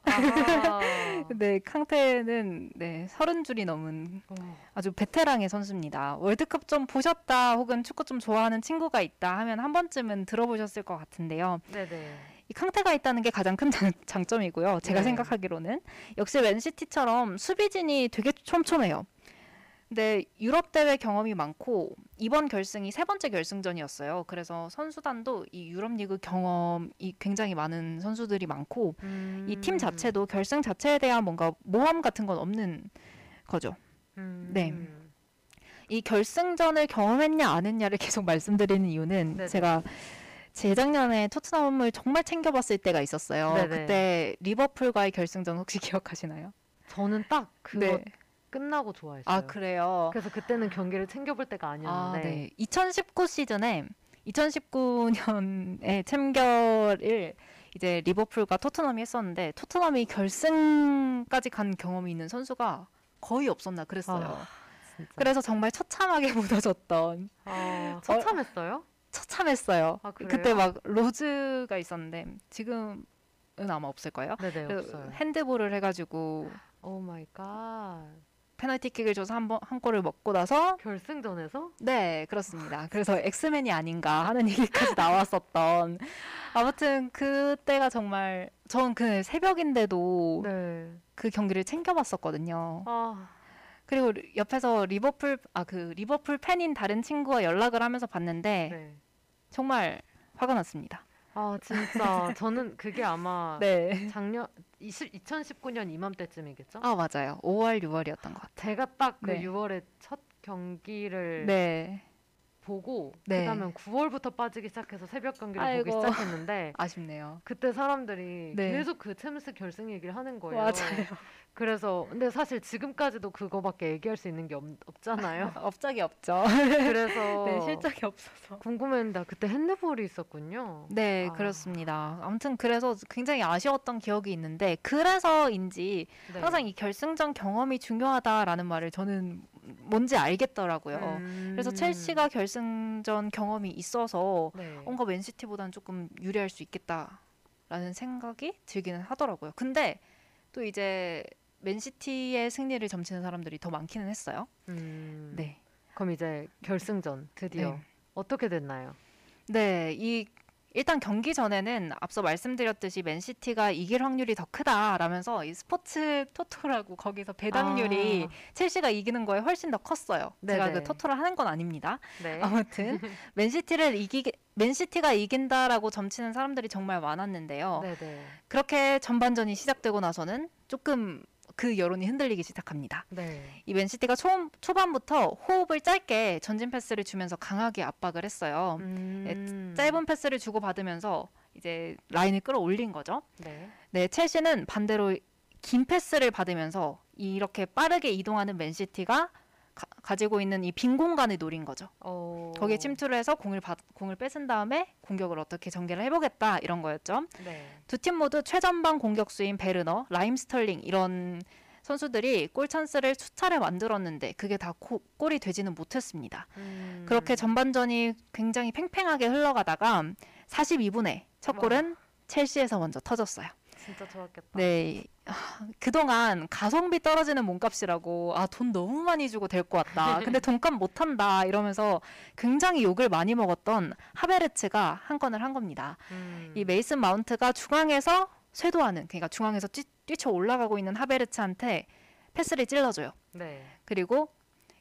근데 캉테는 네, 서른 줄이 넘은 어. 아주 베테랑의 선수입니다. 월드컵 좀 보셨다 혹은 축구 좀 좋아하는 친구가 있다 하면 한 번쯤은 들어보셨을 것 같은데요. 네네. 이 캉테가 있다는 게 가장 큰 장, 장점이고요. 제가 네. 생각하기로는 역시 맨시티처럼 수비진이 되게 촘촘해요. 근데 유럽 대회 경험이 많고 이번 결승이 세 번째 결승전이었어요. 그래서 선수단도 이 유럽 리그 경험이 굉장히 많은 선수들이 많고 이팀 음. 자체도 결승 자체에 대한 뭔가 모험 같은 건 없는 거죠. 음. 네. 이 결승전을 경험했냐 안 했냐를 계속 말씀드리는 이유는 네네. 제가 재작년에 토트넘을 정말 챙겨봤을 때가 있었어요. 네네. 그때 리버풀과의 결승전 혹시 기억하시나요? 저는 딱 그거 네. 끝나고 좋아했어요. 아 그래요. 그래서 그때는 경기를 챙겨볼 때가 아, 아니었는데. 네. 2019 시즌에 2019년에 챔결을 이제 리버풀과 토트넘이 했었는데 토트넘이 결승까지 간 경험이 있는 선수가 거의 없었나 그랬어요. 아. 그래서 정말 처참하게 무너졌던 아, 처참했어요? 처참했어요. 아? 그때 막 로즈가 있었는데 지금은 아마 없을 거예요. 네네 그 없어요. 핸드볼을 해가지고 오 마이 갓. 페널티킥을 줘서 한번 한 골을 먹고 나서 결승전에서? 네 그렇습니다. 그래서 엑스맨이 아닌가 하는 얘기까지 나왔었던 아무튼 그때가 정말 전 그 새벽인데도 네. 그 경기를 챙겨봤었거든요. 아, 그리고 리- 옆에서 리버풀 아 그 리버풀 팬인 다른 친구와 연락을 하면서 봤는데 네. 정말 화가 났습니다. 아 진짜 저는 그게 아마 네. 작년 20, 2019년 이맘때쯤이겠죠? 아 맞아요. 5월 6월이었던 것 같아요. 제가 딱그 네. 6월에 첫 경기를 네. 보고 네. 그다음에 9월부터 빠지기 시작해서 새벽 경기를 아이고. 보기 시작했는데 아쉽네요. 그때 사람들이 네. 계속 그 챔스 결승 얘기를 하는 거예요. 맞아요. 그래서 근데 사실 지금까지도 그거밖에 얘기할 수 있는 게 없, 없잖아요. 업적이 없죠. 그래서 네, 실적이 없어서. 궁금했는데 그때 핸드볼이 있었군요. 네, 아. 그렇습니다. 아무튼 그래서 굉장히 아쉬웠던 기억이 있는데 그래서인지 네. 항상 이 결승전 경험이 중요하다라는 말을 저는 뭔지 알겠더라고요. 음. 그래서 첼시가 결승전 경험이 있어서 네. 뭔가 맨시티보다는 조금 유리할 수 있겠다라는 생각이 들기는 하더라고요. 근데 또 이제 맨시티의 승리를 점치는 사람들이 더 많기는 했어요. 음. 네. 그럼 이제 결승전 드디어 네. 어떻게 됐나요? 네, 이 일단 경기 전에는 앞서 말씀드렸듯이 맨시티가 이길 확률이 더 크다라면서 이 스포츠 토토라고 거기서 배당률이 아, 첼시가 이기는 거에 훨씬 더 컸어요. 제가 네네. 그 토토를 하는 건 아닙니다. 네. 아무튼 맨시티를 이기게 맨시티가 이긴다라고 점치는 사람들이 정말 많았는데요. 네네. 그렇게 전반전이 시작되고 나서는 조금 그 여론이 흔들리기 시작합니다. 네. 이 맨시티가 초, 초반부터 호흡을 짧게 전진 패스를 주면서 강하게 압박을 했어요. 음. 짧은 패스를 주고 받으면서 이제 라인을 끌어올린 거죠. 네. 네, 첼시는 반대로 긴 패스를 받으면서 이렇게 빠르게 이동하는 맨시티가 가, 지고 있는 이 빈 공간을 노린 거죠. 어. 거기에 침투를 해서 공을 받, 공을 뺏은 다음에 공격을 어떻게 전개를 해보겠다 이런 거였죠. 네. 두팀 모두 최전방 공격수인 베르너, 라힘 스털링 이런 선수들이 골 찬스를 수차례 만들었는데 그게 다 고- 골이 되지는 못했습니다. 음. 그렇게 전반전이 굉장히 팽팽하게 흘러가다가 42분에 첫 와. 골은 첼시에서 먼저 터졌어요. 진짜 좋았겠다. 네. 아, 그동안 가성비 떨어지는 몸값이라고 아 돈 너무 많이 주고 될것 같다. 근데 돈값 못한다 이러면서 굉장히 욕을 많이 먹었던 하베르츠가 한 건을 한 겁니다. 음. 이 메이슨 마운트가 중앙에서 쇄도하는 그러니까 중앙에서 뛰, 뛰쳐 올라가고 있는 하베르츠한테 패스를 찔러줘요. 네. 그리고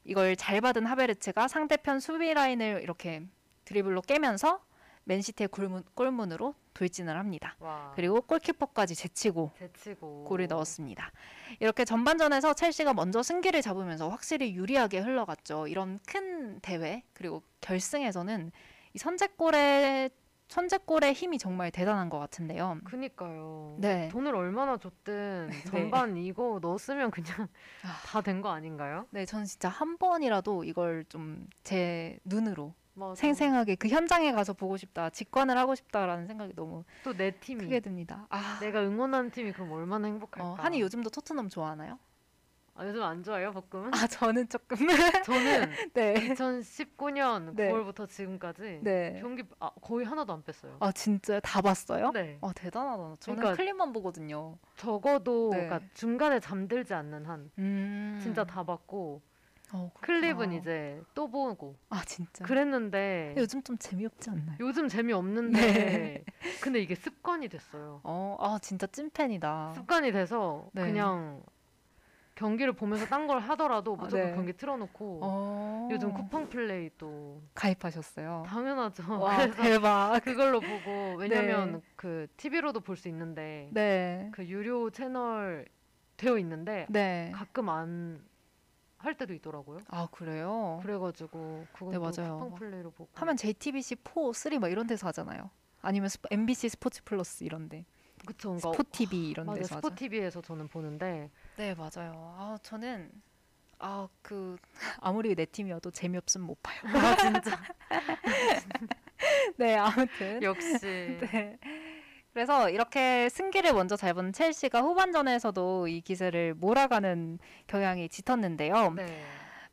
이걸 잘 받은 하베르츠가 상대편 수비 라인을 이렇게 드리블로 깨면서 맨시티의 골문, 골문으로 돌진을 합니다. 와. 그리고 골키퍼까지 제치고 제치고 골을 넣었습니다. 이렇게 전반전에서 첼시가 먼저 승기를 잡으면서 확실히 유리하게 흘러갔죠. 이런 큰 대회 그리고 결승에서는 이 선제골의 선제골의 힘이 정말 대단한 것 같은데요. 그니까요. 네. 돈을 얼마나 줬든 전반 이거 넣었으면 그냥 아. 다된 거 아닌가요? 네, 저는 진짜 한 번이라도 이걸 좀 제 눈으로 맞아. 생생하게 그 현장에 가서 보고 싶다, 직관을 하고 싶다라는 생각이 너무 또 내 팀이 크게 듭니다. 아, 내가 응원하는 팀이 그럼 얼마나 행복할까? 어, 한이 요즘도 토트넘 좋아하나요? 아, 요즘 안 좋아요, 볶음은? 아, 저는 조금 저는 네, 2019년 네. 9월부터 지금까지 네. 경기 아, 거의 하나도 안 뺐어요. 아 진짜 다 봤어요? 네. 아 대단하다. 저는 그러니까- 클립만 보거든요. 적어도 네. 그러니까 중간에 잠들지 않는 한 음, 진짜 다 봤고 어, 클립은. 이제 또 보고 아 진짜. 그랬는데 요즘 좀 재미없지 않나요? 요즘 재미없는데 네. 근데 이게 습관이 됐어요. 어, 아 진짜 찐팬이다. 습관이 돼서 네. 그냥 경기를 보면서 딴 걸 하더라도 아, 무조건 네. 경기 틀어놓고 어, 요즘 쿠팡 플레이 또 가입하셨어요. 당연하죠. 와 대박. 그걸로 보고 왜냐면 네. 그 TV로도 볼 수 있는데 네, 그 유료 채널 되어 있는데 네. 가끔 안 할 때도 있더라고요. 아 그래요? 그래가지고 그건 네, 맞아요. 쿠팡 플레이로 보고 하면 JTBC 4, 3 막 이런 데서 하잖아요. 아니면 스포, MBC 스포츠 플러스 이런데 그쵸. 그러니까 스포 TV 이런 맞아 데서 스포 하죠. TV에서 저는 보는데 네 맞아요. 아 저는 아 그 아무리 내 팀이어도 재미없으면 못 봐요. 아 진짜 네 아무튼 역시 네. 그래서 이렇게 승기를 먼저 잡은 첼시가 후반전에서도 이 기세를 몰아가는 경향이 짙었는데요. 네.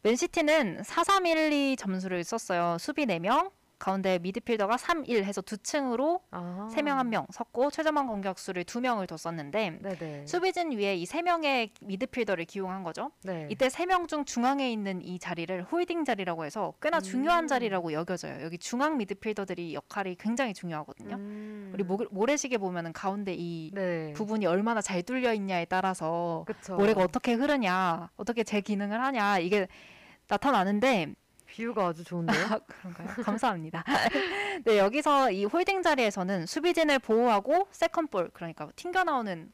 맨시티는 4-3-1-2 전술을 썼어요. 수비 4명, 가운데 미드필더가 3-1 해서 두 층으로 아. 3명 1명 섰고 최전방 공격수를 2명을 뒀었는데 네네. 수비진 위에 이 3명의 미드필더를 기용한 거죠. 네. 이때 3명 중 중앙에 있는 이 자리를 홀딩 자리라고 해서 꽤나 음. 중요한 자리라고 여겨져요. 여기 중앙 미드필더들이 역할이 굉장히 중요하거든요. 음. 우리 모, 모래시계 보면은 가운데 이 네. 부분이 얼마나 잘 뚫려 있냐에 따라서 그쵸. 모래가 어떻게 흐르냐, 어떻게 제 기능을 하냐 이게 나타나는데 비유가 아주 좋은데요. 아, 그런가요? 감사합니다. 네 여기서 이 홀딩 자리에서는 수비진을 보호하고 second ball 그러니까 튕겨 나오는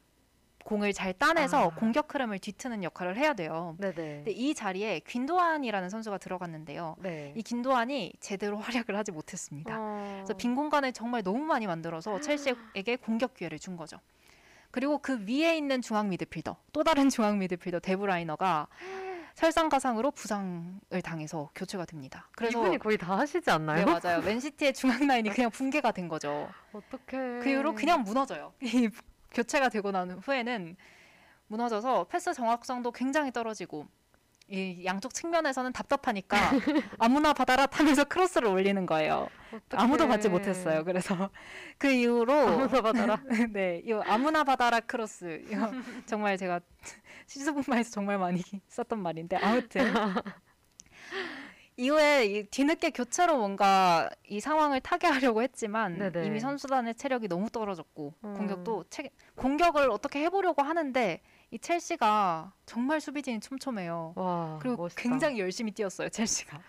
공을 잘 따내서 아. 공격 흐름을 뒤트는 역할을 해야 돼요. 네네. 근데 이 자리에 귄도안이라는 선수가 들어갔는데요. 네. 이 귄도안이 제대로 활약을 하지 못했습니다. 어... 그래서 빈 공간을 정말 너무 많이 만들어서 첼시에게 공격 기회를 준 거죠. 그리고 그 위에 있는 중앙 미드필더, 또 다른 중앙 미드필더 데브라위너가 설상가상으로 부상을 당해서 교체가 됩니다. 그래서 이분이 거의 다 하시지 않나요? 네 맞아요. 맨시티의 중앙 라인이 그냥 붕괴가 된 거죠. 어떻게? 그 이후로 그냥 무너져요. 이 교체가 되고 난 후에는 무너져서 패스 정확성도 굉장히 떨어지고 이 양쪽 측면에서는 답답하니까 아무나 받아라 하면서 크로스를 올리는 거예요. 아무도 받지 못했어요. 그래서 그 이후로 아무나 받아라. 네, 이 아무나 받아라 크로스 이거 정말 제가 시즈분마에서 정말 많이 썼던 말인데 아무튼 이후에 이 뒤늦게 교체로 뭔가 이 상황을 타개하려고 했지만 네네. 이미 선수단의 체력이 너무 떨어졌고 음. 공격도 체, 공격을 어떻게 해보려고 하는데 이 첼시가 정말 수비진이 촘촘해요. 와, 그리고 멋있다. 굉장히 열심히 뛰었어요 첼시가.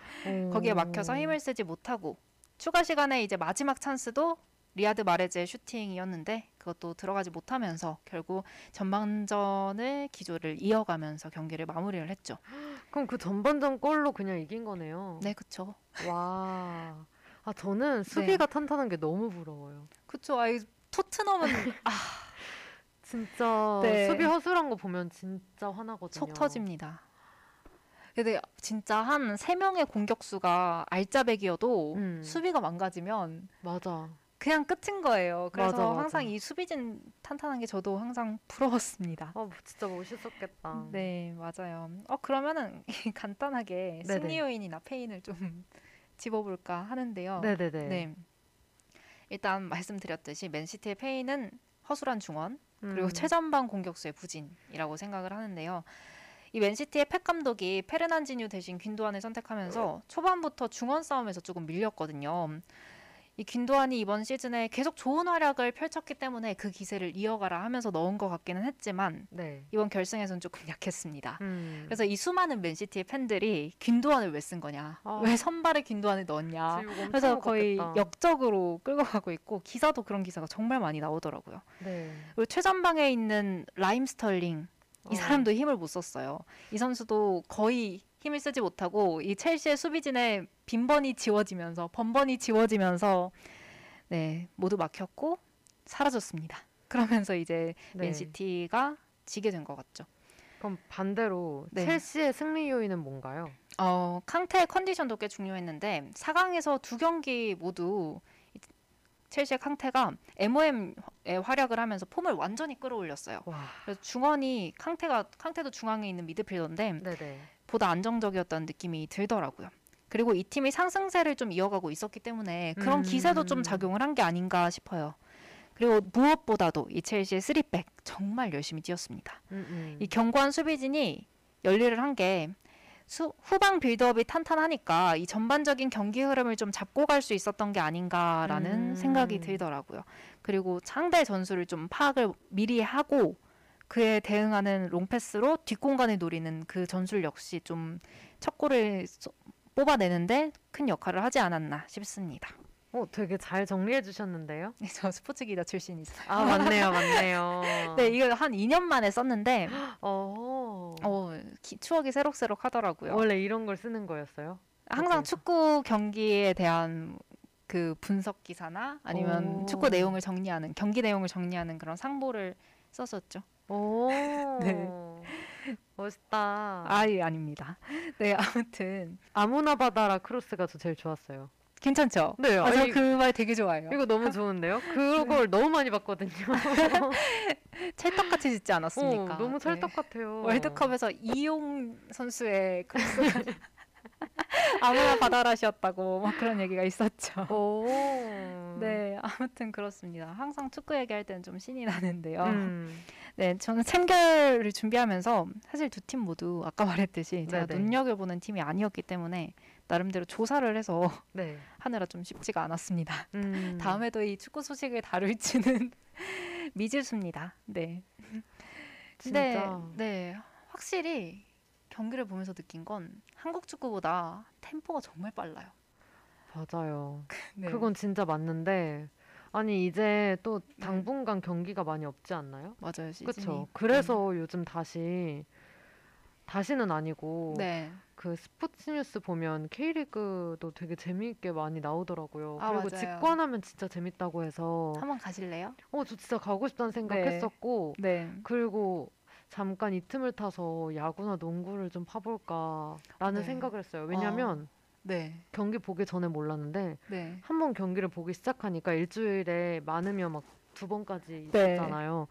거기에 오. 막혀서 힘을 쓰지 못하고 추가 시간에 이제 마지막 찬스도 리야드 마레즈의 슈팅이었는데 그것도 들어가지 못하면서 결국 전반전을 기조를 이어가면서 경기를 마무리를 했죠. 그럼 그 전반전 골로 그냥 이긴 거네요. 네, 그쵸. 와. 아, 저는 네. 수비가 탄탄한 게 너무 부러워요. 그쵸. 아이 토트넘은 진짜 네. 수비 허술한 거 보면 진짜 화나거든요. 속 터집니다. 근데 진짜 한 세 명의 공격수가 알짜배기여도 음. 수비가 망가지면 맞아. 그냥 끝인 거예요. 그래서 맞아, 맞아. 항상 이 수비진 탄탄한 게 저도 항상 부러웠습니다. 아, 진짜 멋있었겠다. 네, 맞아요. 어 그러면은 간단하게 네네. 승리 요인이나 페인을 좀 짚어볼까 하는데요. 네네네. 네. 일단 말씀드렸듯이 맨시티의 페인은 허술한 중원 그리고 음. 최전방 공격수의 부진이라고 생각을 하는데요. 이 맨시티의 펩 감독이 페르난지뉴 대신 균도안을 선택하면서 초반부터 중원 싸움에서 조금 밀렸거든요. 이 균도안이 이번 시즌에 계속 좋은 활약을 펼쳤기 때문에 그 기세를 이어가라 하면서 넣은 것 같기는 했지만 네. 이번 결승에서는 조금 약했습니다. 음. 그래서 이 수많은 맨시티의 팬들이 균도안을 왜 쓴 거냐, 아. 왜 선발에 균도안을 넣었냐, 그래서 거의 먹었겠다. 역적으로 끌고 가고 있고 기사도 그런 기사가 정말 많이 나오더라고요. 네. 그리고 최전방에 있는 라힘 스털링 이 어. 사람도 힘을 못 썼어요. 이 선수도 거의 힘을 쓰지 못하고 이 첼시의 수비진에 빈번히 지워지면서 번번이 지워지면서 네 모두 막혔고 사라졌습니다. 그러면서 이제 네. 맨시티가 지게 된 것 같죠. 그럼 반대로 네. 첼시의 승리 요인은 뭔가요? 어, 캉테의 컨디션도 꽤 중요했는데 4강에서 두 경기 모두 이 첼시의 캉테가 MOM에 활약을 하면서 폼을 완전히 끌어올렸어요. 와. 그래서 중원이 캉테가 캉테도 중앙에 있는 미드필더인데 네네. 보다 안정적이었다는 느낌이 들더라고요. 그리고 이 팀이 상승세를 좀 이어가고 있었기 때문에 그런 음. 기세도 좀 작용을 한 게 아닌가 싶어요. 그리고 무엇보다도 이 첼시의 3백 정말 열심히 뛰었습니다. 음, 음. 이 견고한 수비진이 열일을 한게 후방 빌드업이 탄탄하니까 이 전반적인 경기 흐름을 좀 잡고 갈 수 있었던 게 아닌가라는 음. 생각이 들더라고요. 그리고 상대 전술을 좀 파악을 미리 하고 그에 대응하는 롱패스로 뒷공간을 노리는 그 전술 역시 좀 첫 골을 쏘- 뽑아내는데 큰 역할을 하지 않았나 싶습니다. 어, 되게 잘 정리해 주셨는데요. 네, 저 스포츠 기자 출신이죠. 아, 맞네요, 맞네요. 네, 이거 한 2년 만에 썼는데 어. 어, 기- 추억이 새록새록 하더라고요. 원래 이런 걸 쓰는 거였어요? 항상? 축구 경기에 대한 그 분석 기사나 아니면 오. 축구 내용을 정리하는 경기 내용을 정리하는 그런 상보를 썼었죠. 오. 네. 멋있다. 아예 아닙니다. 네 아무튼 아무나 받아라 크로스가 저 제일 좋았어요. 괜찮죠. 네, 아, 아니, 저그 말 되게 좋아해요. 이거 너무 좋은데요? 그걸 너무 많이 봤거든요. 찰떡같이 짓지 않았습니까? 어, 너무 네. 찰떡 같아요. 월드컵에서 이용 선수의 크로스가 아무나 받아라시였다고 막 그런 얘기가 있었죠. 오. 네, 아무튼 그렇습니다. 항상 축구 얘기할 때는 좀 신이 나는데요. 음. 네, 저는 챔결을 준비하면서 사실 두 팀 모두 아까 말했듯이 제가 네네. 눈여겨보는 팀이 아니었기 때문에 나름대로 조사를 해서 네. 하느라 좀 쉽지가 않았습니다. 음. 다음에도 이 축구 소식을 다룰지는 미지수입니다. 네. 진짜. 네, 확실히 경기를 보면서 느낀 건 한국 축구보다 템포가 정말 빨라요. 맞아요. 네. 그건 진짜 맞는데 아니 이제 또 네. 당분간 경기가 많이 없지 않나요? 맞아요. 그렇죠. 그래서 요즘 다시 다시는 아니고 네. 그 스포츠 뉴스 보면 K리그도 되게 재미있게 많이 나오더라고요. 아, 그리고 맞아요. 직관하면 진짜 재밌다고 해서 한번 가실래요? 어, 저 진짜 가고 싶다는 네. 생각했었고 네. 그리고 잠깐 이 틈을 타서 야구나 농구를 좀 파볼까라는 네. 생각을 했어요. 왜냐면 네. 경기 보기 전에 몰랐는데 네. 한번 경기를 보기 시작하니까 일주일에 많으면 막 두 번까지 네. 있었잖아요.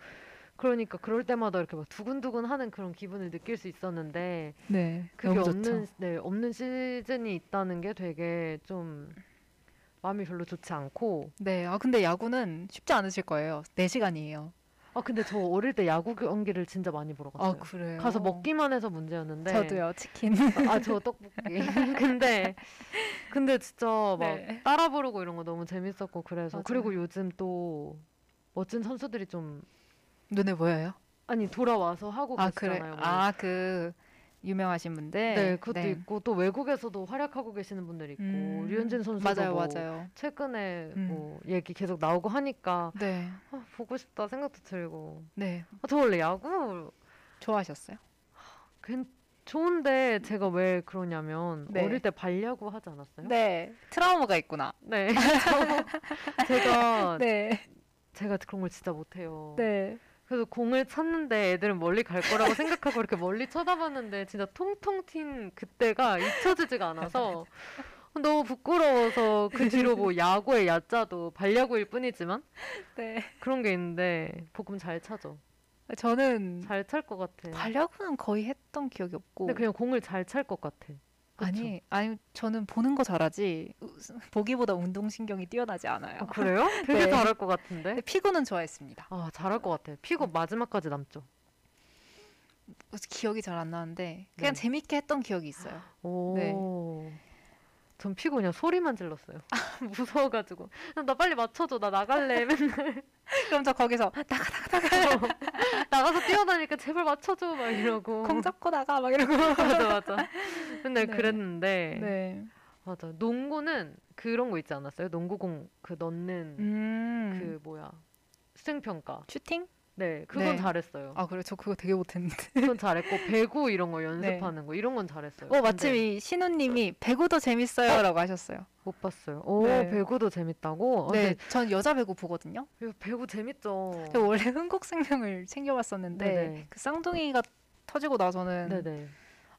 그러니까 그럴 때마다 이렇게 막 두근두근 하는 그런 기분을 느낄 수 있었는데 네. 그게 없는. 네 없는 시즌이 있다는 게 되게 좀 마음이 별로 좋지 않고 네. 아 근데 야구는 쉽지 않으실 거예요. 4시간이에요. 아 근데 저 어릴 때 야구 경기를 진짜 많이 보러 갔어요. 그래요. 가서 먹기만 해서 문제였는데. 저도요 치킨. 아 저 떡볶이. 근데 근데 진짜 막 네. 따라 부르고 이런 거 너무 재밌었고 그래서 맞아요. 그리고 요즘 또 멋진 선수들이 좀 눈에 보여요? 아니 돌아와서 하고 아 그래. 계시잖아요. 뭐. 아그 유명하신 분들. 네, 그것도 있고 또 외국에서도 활약하고 계시는 분들 있고 음, 류현진 선수도 맞아요, 뭐 맞아요. 최근에 음. 뭐 얘기 계속 나오고 하니까 네, 아, 보고 싶다 생각도 들고 네. 아, 저 원래 야구 좋아하셨어요? 괜 좋은데 제가 왜 그러냐면 네. 어릴 때 발야구 하지 않았어요? 네. 트라우마가 있구나. 네. 저- 제가 네, 제가 그런 걸 진짜 못해요. 네. 그래서 공을 찼는데 애들은 멀리 갈 거라고 생각하고 이렇게 멀리 쳐다봤는데 진짜 통통 튄 그때가 잊혀지지가 않아서 너무 부끄러워서 그 뒤로 뭐 야구의 야자도 발야구일 뿐이지만 네. 그런 게 있는데 볶음 잘 차죠. 저는 잘 찰 것 같아. 발야구는 거의 했던 기억이 없고. 근데 그냥 공을 잘 찰 것 같아. 아니, 아니 저는 보는 거 잘하지 우- 보기보다 운동 신경이 뛰어나지 않아요. 아, 그래요? 되게 네. 잘할 것 같은데. 근데 피구는 좋아했습니다. 아 잘할 것 같아. 피고 마지막까지 남죠. 그래서 기억이 잘 안 나는데 그냥 네. 재밌게 했던 기억이 있어요. 오. 네. 전 피고 그냥 소리만 질렀어요. 무서워가지고 나 빨리 맞춰줘 나 나갈래 맨날 그럼 저 거기서 나가 나가 나가 나가서 뛰어다니까 제발 맞춰줘 막 이러고 공 잡고 나가 막 이러고. 맞아 맞아 맨날 네. 그랬는데 네. 맞아 농구는 그런 거 있지 않았어요? 농구공 그 넣는 음. 그 뭐야 수행평가 슈팅? 네 그건 네. 잘했어요. 아 그래 저 그거 되게 못했는데. 그건 잘했고 배구 이런 거 연습하는 거 이런 건 잘했어요. 어 마침 근데 이 신우님이 배구도 재밌어요라고 하셨어요. 못 봤어요. 오 네. 배구도 재밌다고? 어, 네, 전 여자 배구 보거든요. 배구 재밌죠. 제가 원래 흥국생명을 챙겨봤었는데 네네. 그 쌍둥이가 터지고 나서는 네네.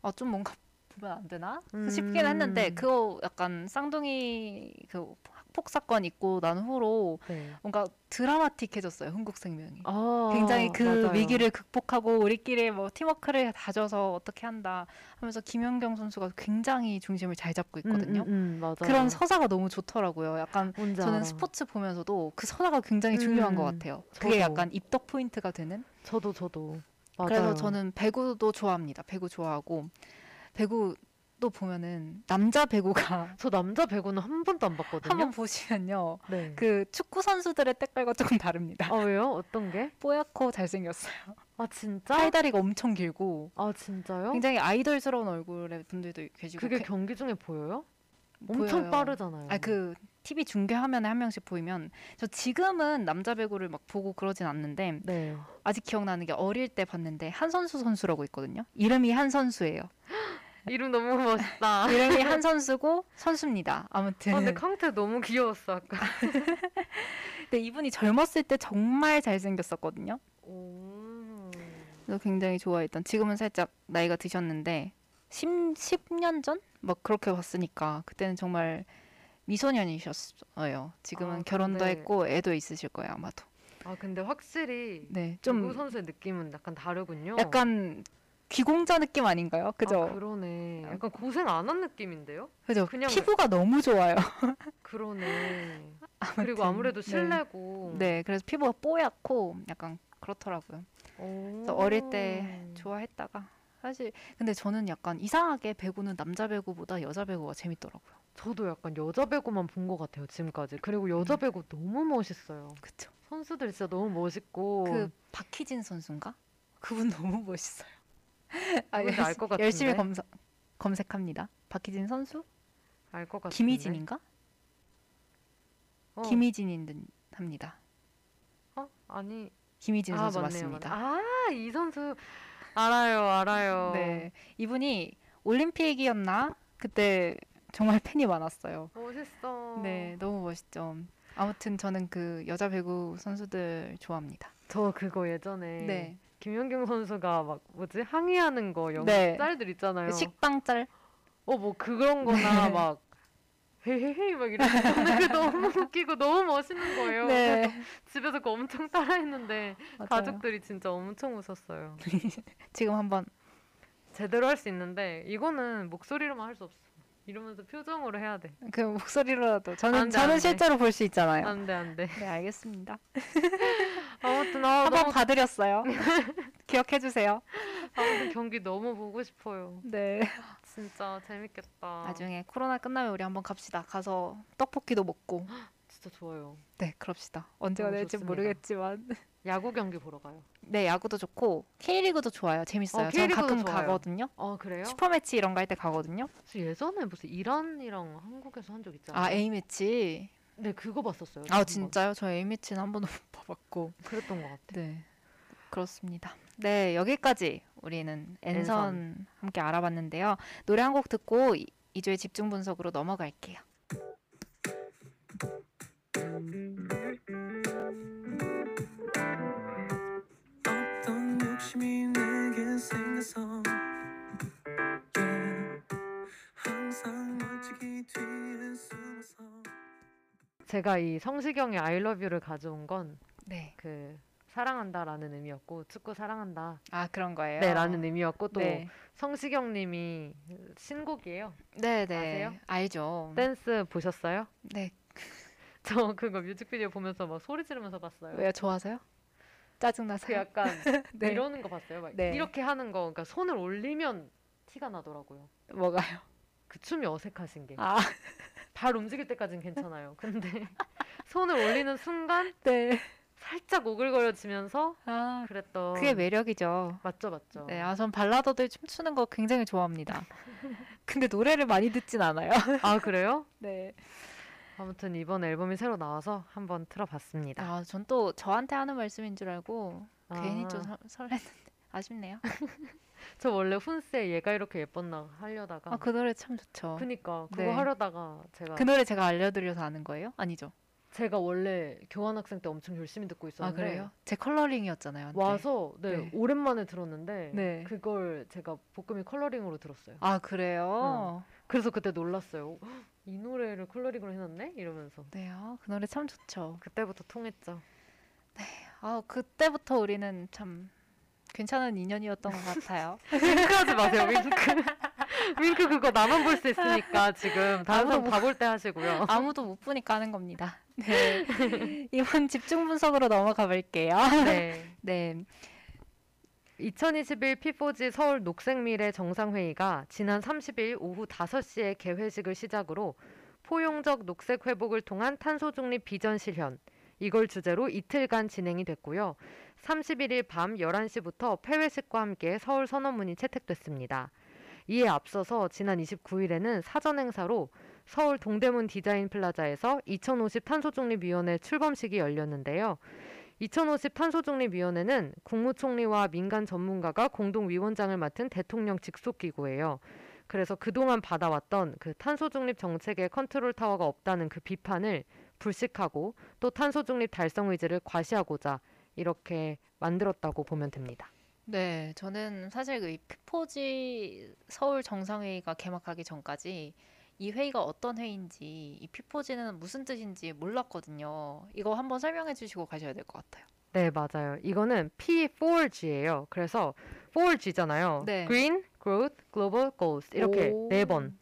아좀 뭔가 보면 안 되나 음. 싶긴 했는데 그거 약간 쌍둥이 그학 폭 사건 있고 난 후로 네. 뭔가 드라마틱해졌어요 흥국생명이. 아 굉장히 그 맞아요. 위기를 극복하고 우리끼리 뭐 팀워크를 다져서 어떻게 한다 하면서 김연경 선수가 굉장히 중심을 잘 잡고 있거든요. 음, 음, 음. 그런 서사가 너무 좋더라고요. 약간 저는 알아. 스포츠 보면서도 그 서사가 굉장히 중요한 것 음, 같아요. 그게 저도. 약간 입덕 포인트가 되는. 저도 저도 맞아요. 그래서 저는 배구도 좋아합니다. 배구 좋아하고 배구 도 보면은 남자 배구가 저 남자 배구는 한 번도 안 봤거든요. 한번 보시면요. 네. 그 축구 선수들의 때깔과 조금 다릅니다. 아 왜요? 어떤 게? 뽀얗고 잘생겼어요. 아 진짜? 팔다리가 엄청 길고 아 진짜요? 굉장히 아이돌스러운 얼굴의 분들도 계시고 그게 게- 경기 중에 보여요? 보여요. 엄청 빠르잖아요. 아 그 TV 중계 화면에 한 명씩 보이면 저 지금은 남자 배구를 막 보고 그러진 않는데 네. 아직 기억나는 게 어릴 때 봤는데 한선수 선수라고 있거든요. 이름이 한선수예요. 이름 너무 멋있다. 이름이 한 선수고 선수입니다. 아무튼 아, 근데 캉테 너무 귀여웠어 아까. 근데 이분이 젊었을 때 정말 잘생겼었거든요. 오. 그래서 굉장히 좋아했던 지금은 살짝 나이가 드셨는데 10, 10년 전? 막 그렇게 봤으니까 그때는 정말 미소년이셨어요. 지금은 아, 결혼도 근데- 했고 애도 있으실 거예요 아마도. 아 근데 확실히 네, 좀좀 선수의 느낌은 약간 다르군요. 약간 귀공자 느낌 아닌가요? 그죠? 아, 그러네. 약간 고생 안 한 느낌인데요? 그죠? 그냥- 피부가 너무 좋아요. 그러네. 그리고 아무튼, 아무래도 네. 실내고. 네, 그래서 피부가 뽀얗고 약간 그렇더라고요. 오. 그래서 어릴 때 좋아했다가 사실 근데 저는 약간 이상하게 배구는 남자 배구보다 여자 배구가 재밌더라고요. 저도 약간 여자 배구만 본 것 같아요 지금까지. 그리고 여자 음. 배구 너무 멋있어요. 그쵸? 선수들 진짜 너무 멋있고. 그 박희진 선수인가? 그분 너무 멋있어요. 아, 알것 같은데? 열심히 검사, 검색합니다. 박희진 선수? 알 것 같은데. 김희진인가? 어. 김희진인 듯 합니다. 어? 아니. 김희진 선수 맞네요, 맞습니다. 맞네. 아, 이 선수 알아요, 알아요. 네, 이분이 올림픽이었나? 그때 정말 팬이 많았어요. 멋있어. 네, 너무 멋있죠. 아무튼 저는 그 여자 배구 선수들 좋아합니다. 저 그거 예전에 네, 김연경 선수가 막 뭐지 항의하는 거 영상 네. 짤들 있잖아요. 그 식빵 짤. 어 뭐 그런 거나 네. 막 헤헤헤 막 이러는 거 그게 너무 웃기고 너무 멋있는 거예요. 네, 집에서 그거 엄청 따라했는데 맞아요. 가족들이 진짜 엄청 웃었어요. 지금 한번 제대로 할 수 있는데 이거는 목소리로만 할 수 없어. 이러면서 표정으로 해야 돼. 그 목소리로라도 저는 안 돼, 저는 안 돼. 실제로 볼 수 있잖아요. 안 돼, 안 돼. 네, 알겠습니다. 아무튼 아, 한번 너무 봐드렸어요. 기억해 주세요. 아무튼 경기 너무 보고 싶어요. 네. 진짜 재밌겠다. 나중에 코로나 끝나면 우리 한번 갑시다. 가서 떡볶이도 먹고. 진짜 좋아요. 네, 그럽시다. 언제가 될지 좋습니다. 모르겠지만. 야구 경기 보러 가요. 네, 야구도 좋고 K리그도 좋아요. 재밌어요. 어, 저는 K리그도 가끔 좋아요. 가거든요. 어 그래요? 슈퍼매치 이런 거 할 때 가거든요. 저 예전에 무슨 이란이랑 한국에서 한 적 있잖아요. 아, A매치. 네 그거 봤었어요. 아. 진짜요? 저 A매치는 한 번도 못 봐봤고. 그랬던 것 같아. 네. 그렇습니다. 네, 여기까지 우리는 N선, N선. 함께 알아봤는데요. 노래 한 곡 듣고 이- 이주의 집중 분석으로 넘어갈게요. 제가 이 성시경의 I love you를 가져온 건 네. 그 사랑한다라는 의미였고 축구 사랑한다 아, 그런 거예요. 네 라는 의미였고 또 네. 성시경 님이 신곡이에요. 네, 네. 아세요? 알죠. 댄스 보셨어요? 네. 저 그거 뮤직비디오 보면서 막 소리 지르면서 봤어요. 왜요? 좋아하세요? 짜증 그? 약간 네. 이러는 거 봤어요. 막 네. 이렇게 하는 거, 그러니까 손을 올리면 티가 나더라고요. 뭐가요? 그 춤이 어색하신 게. 아, 발 움직일 때까지는 괜찮아요. 근데 손을 올리는 순간 네. 살짝 오글거려지면서 아, 그랬던. 그게 매력이죠. 맞죠, 맞죠. 네, 아, 전 발라더들 춤추는 거 굉장히 좋아합니다. 근데 노래를 많이 듣진 않아요. 아 그래요? 네. 아무튼 이번 앨범이 새로 나와서 한번 틀어봤습니다. 아, 전 또 저한테 하는 말씀인 줄 알고 괜히 아. 좀 설- 설렜는데 아쉽네요. 저 원래 훈세 얘가 이렇게 예뻤나 하려다가. 아, 그 노래 참 좋죠. 그니까 그거 네. 하려다가 제가 그 노래 제가 알려드려서 아는 거예요? 아니죠? 제가 원래 교환학생 때 엄청 열심히 듣고 아, 있었는데 그래요? 제 컬러링이었잖아요. 한때. 와서 네, 네. 오랜만에 들었는데 네. 그걸 제가 볶음이 컬러링으로 들었어요. 아, 그래요? 그래서 그때 놀랐어요. 헉, 이 노래를 컬러링으로 해놨네 이러면서 네, 아, 그 노래 참 좋죠. 그때부터 통했죠. 아, 그때부터 우리는 참 괜찮은 인연이었던 것 같아요. 윙크하지 마세요 윙크. 윙크 그거 나만 볼 수 있으니까 지금 다른 사람 아무도 다볼 때 하시고요. 아무도 못 보니까 하는 겁니다. 네. 이번 집중 분석으로 넘어가 볼게요. 네. 네. 2021 피포지 서울 녹색미래 정상회의가 지난 30일 오후 5시에 개회식을 시작으로 포용적 녹색 회복을 통한 탄소 중립 비전 실현 이걸 주제로 이틀간 진행이 됐고요. 31일 밤 11시부터 폐회식과 함께 서울 선언문이 채택됐습니다. 이에 앞서서 지난 29일에는 사전 행사로 서울 동대문 디자인 플라자에서 2050 탄소중립위원회 출범식이 열렸는데요. 2050 탄소중립위원회는 국무총리와 민간 전문가가 공동 위원장을 맡은 대통령 직속 기구예요. 그래서 그동안 받아왔던 그 탄소중립 정책의 컨트롤 타워가 없다는 그 비판을 불식하고 또 탄소중립 달성 의지를 과시하고자 이렇게 만들었다고 보면 됩니다. 네, 저는 사실 그 피포지 서울 정상회의가 개막하기 전까지 이 회의가 어떤 회의인지, 이 피포지는 무슨 뜻인지 몰랐거든요. 이거 한번 설명해 주시고 가셔야 될 것 같아요. 네, 맞아요. 이거는 P4G예요. 그래서 4G잖아요. 네. Green, Growth, Global Goals 이렇게 오. 네 번.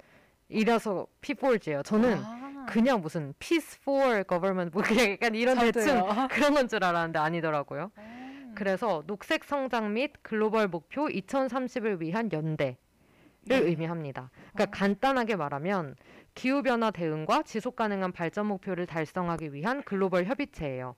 이라서 P4G예요. 저는 아, 그냥 무슨 Peace for Government 뭐 그냥 약간 이런 대충 저도요. 그런 건 줄 알았는데 아니더라고요. 음. 그래서 녹색 성장 및 글로벌 목표 2030을 위한 연대를 네. 의미합니다. 그러니까 어. 간단하게 말하면 기후 변화 대응과 지속 가능한 발전 목표를 달성하기 위한 글로벌 협의체예요.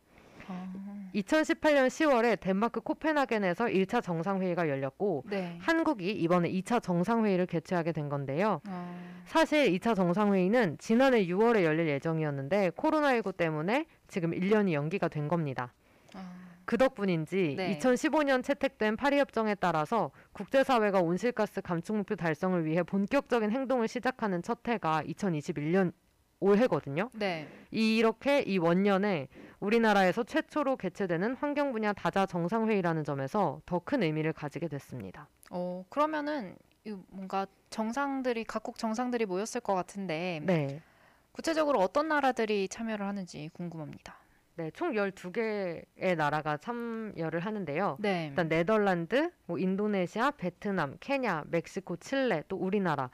아, 2018년 10월에 덴마크 코펜하겐에서 1차 정상회의가 열렸고 네. 한국이 이번에 2차 정상회의를 개최하게 된 건데요. 아, 사실 2차 정상회의는 지난해 6월에 열릴 예정이었는데 코로나19 때문에 지금 1년이 연기가 된 겁니다. 아, 그 덕분인지 네. 2015년 채택된 파리 협정에 따라서 국제사회가 온실가스 감축 목표 달성을 위해 본격적인 행동을 시작하는 첫 해가 2021년 올해거든요. 네. 이렇게 이 원년에 우리나라에서 최초로 개최되는 환경 분야 다자 정상회의라는 점에서 더 큰 의미를 가지게 됐습니다. 어, 그러면은 이 뭔가 정상들이 각국 정상들이 모였을 것 같은데 네. 구체적으로 어떤 나라들이 참여를 하는지 궁금합니다. 네, 총 12개의 나라가 참여를 하는데요. 네. 일단 네덜란드, 뭐 인도네시아, 베트남, 케냐, 멕시코, 칠레, 또 우리나라.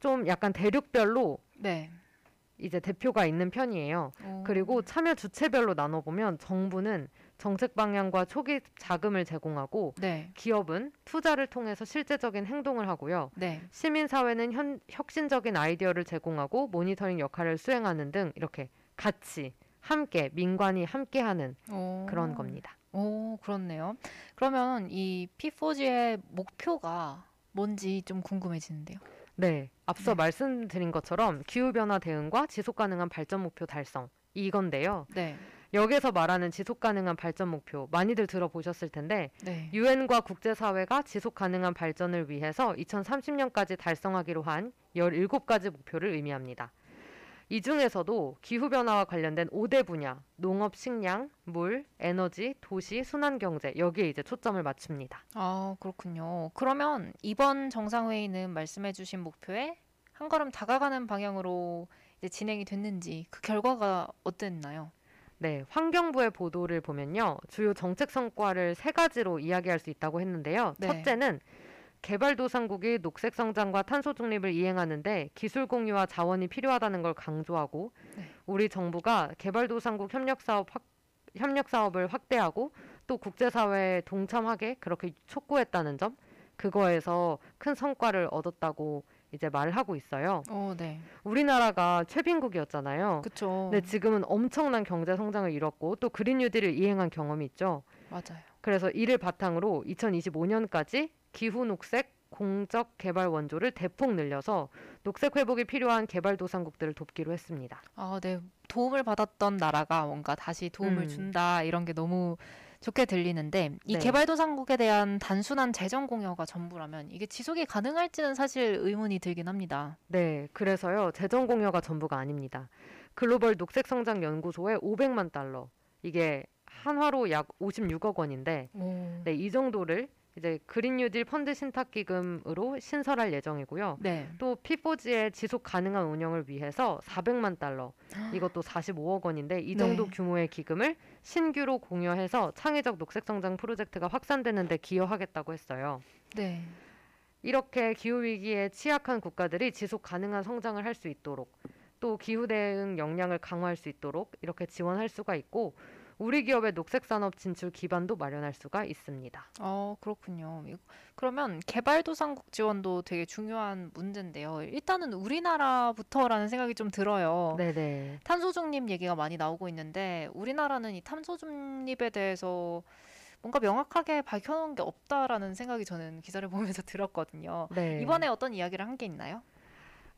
좀 약간 대륙별로 네. 이제 대표가 있는 편이에요. 오. 그리고 참여 주체별로 나눠보면 정부는 정책 방향과 초기 자금을 제공하고 네. 기업은 투자를 통해서 실제적인 행동을 하고요. 네. 시민사회는 현, 혁신적인 아이디어를 제공하고 모니터링 역할을 수행하는 등 이렇게 같이 함께 민관이 함께하는 오. 그런 겁니다. 오, 그렇네요. 그러면 이 P4G의 목표가 뭔지 좀 궁금해지는데요. 네, 앞서 네. 말씀드린 것처럼 기후 변화 대응과 지속 가능한 발전 목표 달성 이건데요. 네. 여기서 말하는 지속 가능한 발전 목표 많이들 들어보셨을 텐데 네. 유엔과 국제 사회가 지속 가능한 발전을 위해서 2030년까지 달성하기로 한 17가지 목표를 의미합니다. 이 중에서도 기후변화와 관련된 5대 분야, 농업, 식량, 물, 에너지, 도시, 순환경제 여기에 이제 초점을 맞춥니다. 아, 그렇군요. 그러면 이번 정상회의는 말씀해주신 목표에 한 걸음 다가가는 방향으로 이제 진행이 됐는지 그 결과가 어땠나요? 네, 환경부의 보도를 보면요. 주요 정책 성과를 세 가지로 이야기할 수 있다고 했는데요. 네. 첫째는 개발도상국이 녹색 성장과 탄소 중립을 이행하는데 기술 공유와 자원이 필요하다는 걸 강조하고 네. 우리 정부가 개발도상국 협력 사업 확, 협력 사업을 확대하고 또 국제사회에 동참하게 그렇게 촉구했다는 점 그거에서 큰 성과를 얻었다고 이제 말하고 있어요. 어, 네. 우리나라가 최빈국이었잖아요. 그쵸. 근데 지금은 엄청난 경제 성장을 이뤘고 또 그린 뉴딜을 이행한 경험이 있죠. 맞아요. 그래서 이를 바탕으로 2025년까지 기후 녹색 공적 개발 원조를 대폭 늘려서 녹색 회복이 필요한 개발도상국들을 돕기로 했습니다. 아, 네. 도움을 받았던 나라가 뭔가 다시 도움을 음. 준다 이런 게 너무 좋게 들리는데 이 네. 개발도상국에 대한 단순한 재정 공여가 전부라면 이게 지속이 가능할지는 사실 의문이 들긴 합니다. 네, 그래서요 재정 공여가 전부가 아닙니다. 글로벌 녹색 성장 연구소에 500만 달러 이게 한화로 약 56억 원인데 오. 네, 이 정도를 이제 그린 뉴딜 펀드 신탁 기금으로 신설할 예정이고요. 네. 또 P4G의 지속 가능한 운영을 위해서 400만 달러 이것도 45억 원인데 이 정도 네. 규모의 기금을 신규로 공여해서 창의적 녹색 성장 프로젝트가 확산되는 데 기여하겠다고 했어요. 네. 이렇게 기후 위기에 취약한 국가들이 지속 가능한 성장을 할 수 있도록 또 기후 대응 역량을 강화할 수 있도록 이렇게 지원할 수가 있고 우리 기업의 녹색 산업 진출 기반도 마련할 수가 있습니다. 어, 그렇군요. 그러면 개발도상국 지원도 되게 중요한 문제인데요. 일단은 우리나라부터라는 생각이 좀 들어요. 네네. 탄소 중립 얘기가 많이 나오고 있는데 우리나라는 이 탄소 중립에 대해서 뭔가 명확하게 밝혀놓은 게 없다라는 생각이 저는 기사를 보면서 들었거든요. 네. 이번에 어떤 이야기를 한 게 있나요?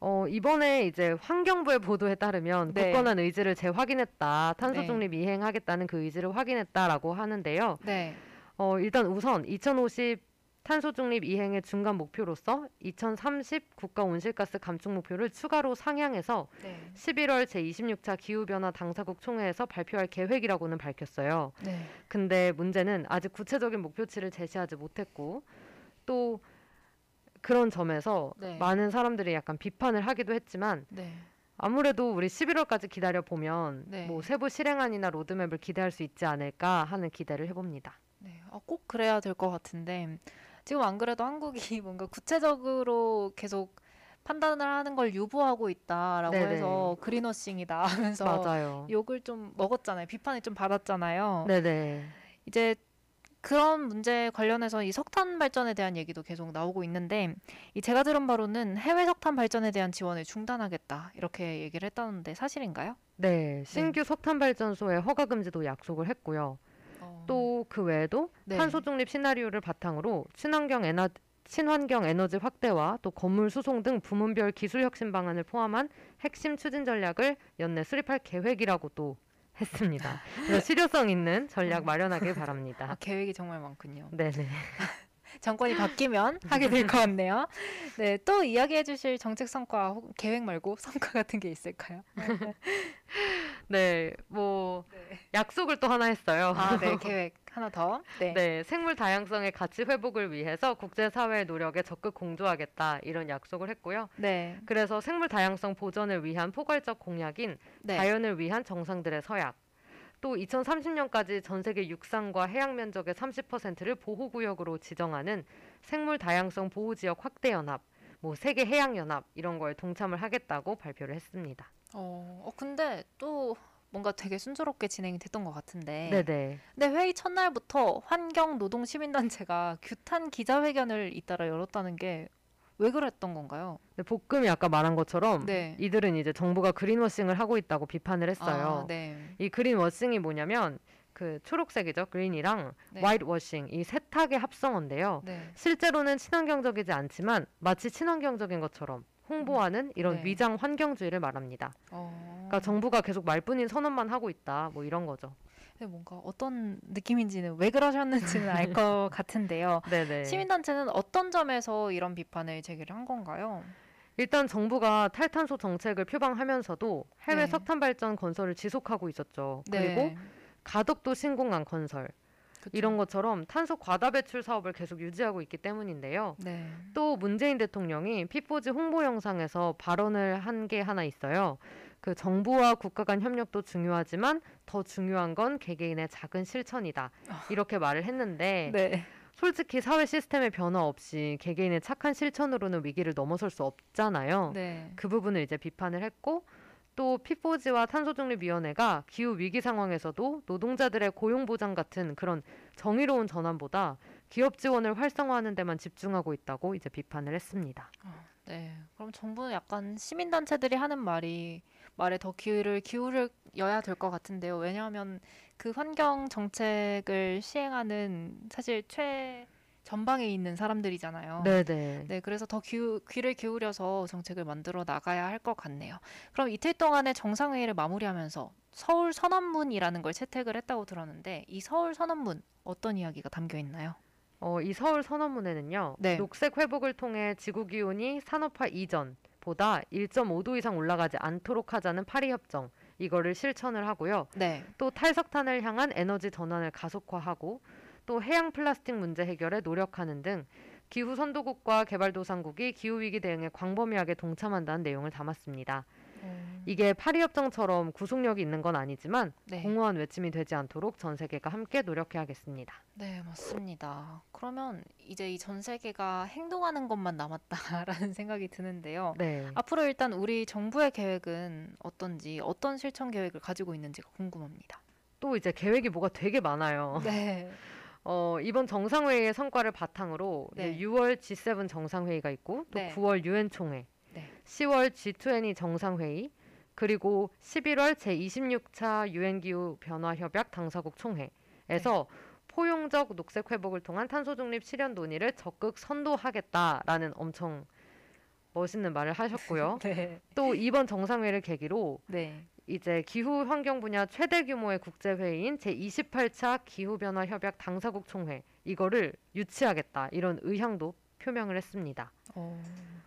어, 이번에 이제 환경부의 보도에 따르면 네. 굳건한 의지를 재확인했다. 탄소 네. 중립 이행하겠다는 그 의지를 확인했다라고 하는데요. 네. 어, 일단 우선 2050 탄소 중립 이행의 중간 목표로서 2030 국가 온실가스 감축 목표를 추가로 상향해서 네. 11월 제26차 기후변화 당사국 총회에서 발표할 계획이라고는 밝혔어요. 네. 근데 문제는 아직 구체적인 목표치를 제시하지 못했고 또 그런 점에서 네. 많은 사람들이 약간 비판을 하기도 했지만 네. 아무래도 우리 11월까지 기다려 보면 네. 뭐 세부 실행안이나 로드맵을 기대할 수 있지 않을까 하는 기대를 해봅니다. 네. 아, 꼭 그래야 될 것 같은데 지금 안 그래도 한국이 뭔가 구체적으로 계속 판단을 하는 걸 유보하고 있다라고 네네. 해서 그린워싱이다 하면서 맞아요. 욕을 좀 먹었잖아요. 비판을 좀 받았잖아요. 네네. 이제 그런 문제 관련해서 이 석탄 발전에 대한 얘기도 계속 나오고 있는데 이 제가 들은 바로는 해외 석탄 발전에 대한 지원을 중단하겠다 이렇게 얘기를 했다는데 사실인가요? 네, 신규 석탄 발전소의 허가 금지도 약속을 했고요. 또그 외에도 네. 탄소 중립 시나리오를 바탕으로 친환경 에너 친환경 에너지 확대와 또 건물 수송 등 부문별 기술 혁신 방안을 포함한 핵심 추진 전략을 연내 수립할 계획이라고 또 했습니다. 그래서 실효성 있는 전략 마련하길 아, 바랍니다. 계획이 정말 많군요. 네네. 정권이 바뀌면 하게 될 것 같네요. 네, 또 이야기해 주실 정책 성과 계획 말고 성과 같은 게 있을까요? 네, 뭐 약속을 또 하나 했어요. 아, 네, 계획 하나 더. 네. 네, 생물 다양성의 가치 회복을 위해서 국제사회의 노력에 적극 공조하겠다 이런 약속을 했고요. 네. 그래서 생물 다양성 보전을 위한 포괄적 공약인 네. 자연을 위한 정상들의 서약. 또 2030년까지 전 세계 육상과 해양 면적의 30%를 보호구역으로 지정하는 생물 다양성 보호 지역 확대 연합, 뭐 세계 해양 연합 이런 거에 동참을 하겠다고 발표를 했습니다. 어, 어, 근데 또 뭔가 되게 순조롭게 진행이 됐던 것 같은데. 네네. 근데 회의 첫날부터 환경 노동 시민단체가 규탄 기자회견을 잇따라 열었다는 게 왜 그랬던 건가요? 네, 볶음이 아까 말한 것처럼 네. 이들은 이제 정부가 그린워싱을 하고 있다고 비판을 했어요. 아, 네. 이 그린워싱이 뭐냐면 그 초록색이죠. 그린이랑 네. 화이트워싱 이 세탁의 합성어인데요. 네. 실제로는 친환경적이지 않지만 마치 친환경적인 것처럼 홍보하는 이런 네. 위장 환경주의를 말합니다. 어. 그러니까 정부가 계속 말뿐인 선언만 하고 있다. 뭐 이런 거죠. 근데 뭔가 어떤 느낌인지는 왜 그러셨는지는 알 것 같은데요. 네네. 시민단체는 어떤 점에서 이런 비판을 제기를 한 건가요? 일단 정부가 탈탄소 정책을 표방하면서도 해외 네. 석탄 발전 건설을 지속하고 있었죠. 그리고 네. 가덕도 신공항 건설 그쵸. 이런 것처럼 탄소 과다 배출 사업을 계속 유지하고 있기 때문인데요. 네. 또 문재인 대통령이 피포지 홍보 영상에서 발언을 한 게 하나 있어요. 그 정부와 국가 간 협력도 중요하지만 더 중요한 건 개개인의 작은 실천이다. 이렇게 말을 했는데 네. 솔직히 사회 시스템의 변화 없이 개개인의 착한 실천으로는 위기를 넘어설 수 없잖아요. 네. 그 부분을 이제 비판을 했고 또 피포지와 탄소중립위원회가 기후 위기 상황에서도 노동자들의 고용 보장 같은 그런 정의로운 전환보다 기업 지원을 활성화하는 데만 집중하고 있다고 이제 비판을 했습니다. 네. 그럼 정부는 약간 시민 단체들이 하는 말이 말에 더 귀를 기울여야 될 것 같은데요. 왜냐하면 그 환경 정책을 시행하는 사실 최 전방에 있는 사람들이잖아요. 네네. 네, 그래서 더 귀, 귀를 기울여서 정책을 만들어 나가야 할 것 같네요. 그럼 이틀 동안의 정상회의를 마무리하면서 서울 선언문이라는 걸 채택을 했다고 들었는데 이 서울 선언문 어떤 이야기가 담겨 있나요? 어, 이 서울 선언문에는요. 네. 녹색 회복을 통해 지구 기온이 산업화 이전 보다 1.5도 이상 올라가지 않도록 하자는 파리 협정 이거를 실천을 하고요. 네. 또 탈석탄을 향한 에너지 전환을 가속화하고 또 해양 플라스틱 문제 해결에 노력하는 등 기후 선도국과 개발도상국이 기후 위기 대응에 광범위하게 동참한다는 내용을 담았습니다. 이게 파리 협정처럼 구속력이 있는 건 아니지만 네. 공허한 외침이 되지 않도록 전 세계가 함께 노력해야겠습니다. 네, 맞습니다. 그러면 이제 이 전 세계가 행동하는 것만 남았다라는 생각이 드는데요. 네. 앞으로 일단 우리 정부의 계획은 어떤지, 어떤 실천 계획을 가지고 있는지가 궁금합니다. 또 이제 계획이 뭐가 되게 많아요. 네. 어, 이번 정상회의의 성과를 바탕으로 네. 이제 6월 G7 정상회의가 있고 또 네. 9월 유엔 총회, 네. 10월 G20 정상회의, 그리고 11월 제26차 유엔 기후 변화 협약 당사국 총회에서 포용적 녹색 회복을 통한 탄소 중립 실현 논의를 적극 선도하겠다라는 엄청 멋있는 말을 하셨고요. 네. 또 이번 정상회의를 계기로 네. 이제 기후 환경 분야 최대 규모의 국제 회의인 제28차 기후 변화 협약 당사국 총회 이거를 유치하겠다 이런 의향도 표명을 했습니다. 어,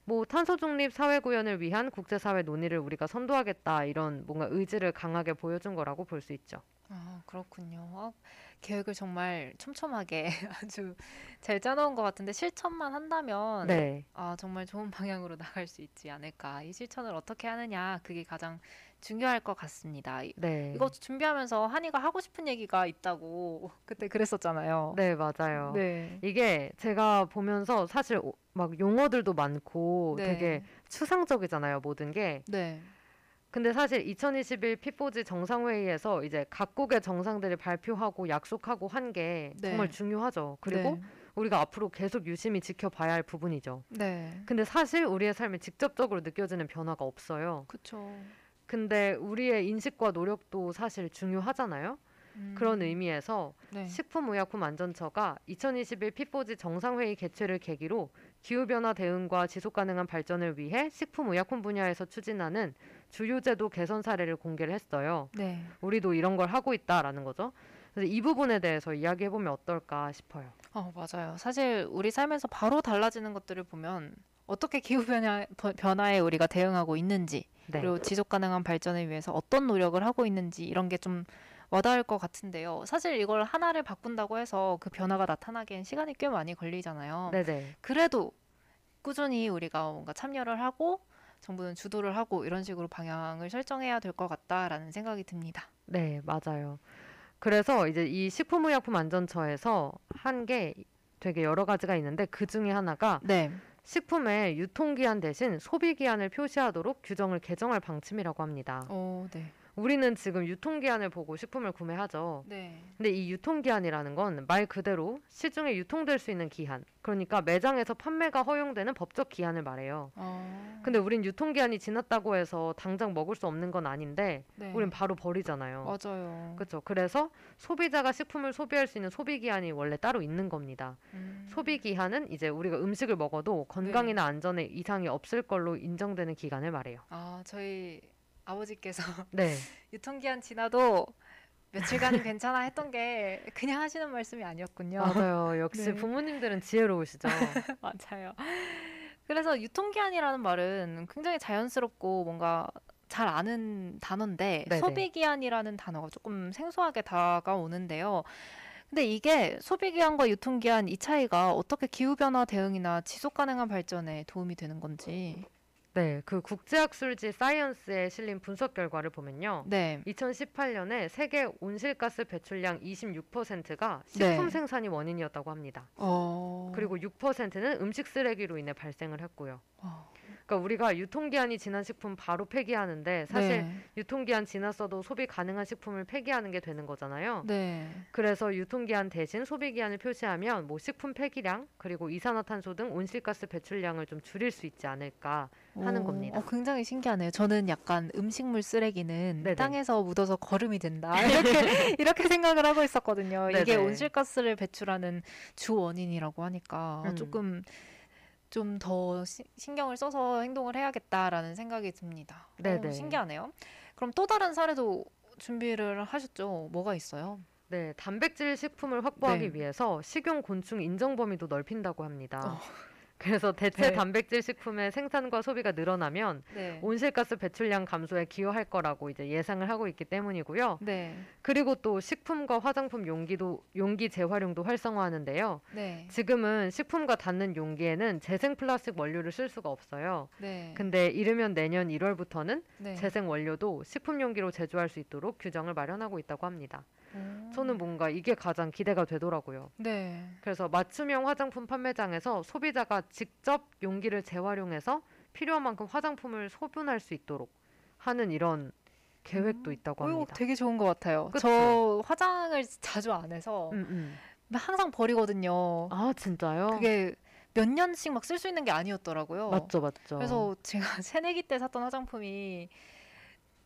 뭐 탄소 중립 사회 구현을 위한 국제 사회 논의를 우리가 선도하겠다 이런 뭔가 의지를 강하게 보여준 거라고 볼 수 있죠. 아, 그렇군요. 아, 계획을 정말 촘촘하게 아주 잘 짜놓은 것 같은데 실천만 한다면 네. 아, 정말 좋은 방향으로 나갈 수 있지 않을까. 이 실천을 어떻게 하느냐, 그게 가장 중요할 것 같습니다. 이- 네. 이거 준비하면서 한이가 하고 싶은 얘기가 있다고 그때 그랬었잖아요. 네, 맞아요. 네. 이게 제가 보면서 사실 오- 막 용어들도 많고 네. 되게 추상적이잖아요, 모든 게. 네. 근데 사실 2021 피포지 정상회의에서 이제 각국의 정상들이 발표하고 약속하고 한게 네. 정말 중요하죠. 그리고 우리가 앞으로 계속 유심히 지켜봐야 할 부분이죠. 네. 근데 사실 우리의 삶에 직접적으로 느껴지는 변화가 없어요. 그쵸. 근데 우리의 인식과 노력도 사실 중요하잖아요. 음, 그런 의미에서 네. 식품의약품안전처가 2021 피포지 정상회의 개최를 계기로 기후변화 대응과 지속가능한 발전을 위해 식품의약품 분야에서 추진하는 주요 제도 개선 사례를 공개를 했어요. 네. 우리도 이런 걸 하고 있다라는 거죠. 그래서 이 부분에 대해서 이야기해보면 어떨까 싶어요. 어, 맞아요. 사실 우리 삶에서 바로 달라지는 것들을 보면 어떻게 기후 변화 버- 변화에 우리가 대응하고 있는지 네. 그리고 지속 가능한 발전을 위해서 어떤 노력을 하고 있는지 이런 게 좀 와닿을 것 같은데요. 사실 이걸 하나를 바꾼다고 해서 그 변화가 나타나기엔 시간이 꽤 많이 걸리잖아요. 네네. 그래도 꾸준히 우리가 뭔가 참여를 하고 정부는 주도를 하고 이런 식으로 방향을 설정해야 될 것 같다라는 생각이 듭니다. 네, 맞아요. 그래서 이제 이 식품의약품 안전처에서 한 게 되게 여러 가지가 있는데 그 중에 하나가 네. 식품의 유통기한 대신 소비기한을 표시하도록 규정을 개정할 방침이라고 합니다. 어, 네. 우리는 지금 유통기한을 보고 식품을 구매하죠. 네. 근데 이 유통기한이라는 건 말 그대로 시중에 유통될 수 있는 기한. 그러니까 매장에서 판매가 허용되는 법적 기한을 말해요. 어. 근데 우린 유통기한이 지났다고 해서 당장 먹을 수 없는 건 아닌데 네. 우린 바로 버리잖아요. 맞아요. 그렇죠. 그래서 소비자가 식품을 소비할 수 있는 소비 기한이 원래 따로 있는 겁니다. 음. 소비 기한은 이제 우리가 음식을 먹어도 건강이나 안전에 이상이 없을 걸로 인정되는 기간을 말해요. 아, 저희 아버지께서 네. 유통기한 지나도 며칠간은 괜찮아 했던 게 그냥 하시는 말씀이 아니었군요. 맞아요. 역시 네. 부모님들은 지혜로우시죠. 맞아요. 그래서 유통기한이라는 말은 굉장히 자연스럽고 뭔가 잘 아는 단어인데 네네. 소비기한이라는 단어가 조금 생소하게 다가오는데요. 근데 이게 소비기한과 유통기한 이 차이가 어떻게 기후변화 대응이나 지속 가능한 발전에 도움이 되는 건지. 네. 그 국제학술지 사이언스에 실린 분석 결과를 보면요. 네. 2018년에 세계 온실가스 배출량 26%가 네. 식품 생산이 원인이었다고 합니다. 어. 그리고 6%는 음식 쓰레기로 인해 발생을 했고요. 어. 그러니까 우리가 유통기한이 지난 식품 바로 폐기하는데 사실 네. 유통기한 지났어도 소비 가능한 식품을 폐기하는 게 되는 거잖아요. 네. 그래서 유통기한 대신 소비기한을 표시하면 뭐 식품 폐기량 그리고 이산화탄소 등 온실가스 배출량을 좀 줄일 수 있지 않을까 하는 오, 겁니다. 어, 굉장히 신기하네요. 저는 약간 음식물 쓰레기는 네네. 땅에서 묻어서 거름이 된다. 이렇게 이렇게 생각을 하고 있었거든요. 이게 네네. 온실가스를 배출하는 주 원인이라고 하니까 음. 조금 좀 더 신경을 써서 행동을 해야겠다라는 생각이 듭니다. 어, 네네. 신기하네요. 그럼 또 다른 사례도 준비를 하셨죠? 뭐가 있어요? 네, 단백질 식품을 확보하기 네. 위해서 식용 곤충 인정 범위도 넓힌다고 합니다. 어. 그래서 대체 네. 단백질 식품의 생산과 소비가 늘어나면 네. 온실가스 배출량 감소에 기여할 거라고 이제 예상을 하고 있기 때문이고요. 네. 그리고 또 식품과 화장품 용기도 용기 재활용도 활성화하는데요. 네. 지금은 식품과 닿는 용기에는 재생 플라스틱 원료를 쓸 수가 없어요. 네. 근데 이르면 내년 1월부터는 네. 재생 원료도 식품 용기로 제조할 수 있도록 규정을 마련하고 있다고 합니다. 오. 저는 뭔가 이게 가장 기대가 되더라고요. 네. 그래서 맞춤형 화장품 판매장에서 소비자가 직접 용기를 재활용해서 필요한 만큼 화장품을 소분할 수 있도록 하는 이런 계획도 있다고 어, 이거 합니다. 되게 좋은 것 같아요. 그쵸? 저 화장을 자주 안 해서 음, 음. 항상 버리거든요. 아 진짜요? 그게 몇 년씩 막 쓸 수 있는 게 아니었더라고요. 맞죠, 맞죠. 그래서 제가 새내기 때 샀던 화장품이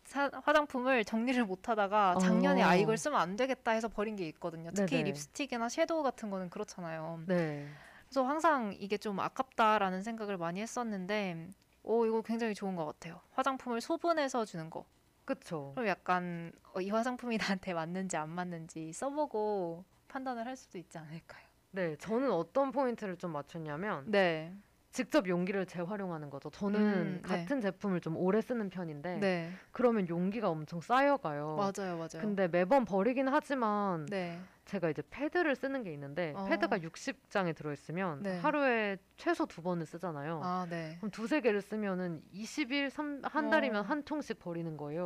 사- 화장품을 정리를 못 하다가 작년에 어. 아 이걸 쓰면 안 되겠다 해서 버린 게 있거든요. 특히 네네. 립스틱이나 섀도우 같은 거는 그렇잖아요. 네, 그래서 항상 이게 좀 아깝다라는 생각을 많이 했었는데 오 이거 굉장히 좋은 것 같아요. 화장품을 소분해서 주는 거. 그쵸. 그럼 약간 어, 이 화장품이 나한테 맞는지 안 맞는지 써보고 판단을 할 수도 있지 않을까요? 네, 저는 어떤 포인트를 좀 맞췄냐면 네. 직접 용기를 재활용하는 거죠. 저는 음, 네. 같은 제품을 좀 오래 쓰는 편인데 네. 그러면 용기가 엄청 쌓여가요. 맞아요, 맞아요. 근데 매번 버리긴 하지만 네. 제가 이제 패드를 쓰는 게 있는데 어. 패드가 60장에 들어있으면 네. 하루에 최소 두 번을 쓰잖아요. 아, 네. 그럼 두세 개를 쓰면은 20일, 삼- 한 달이면 어. 한 통씩 버리는 거예요.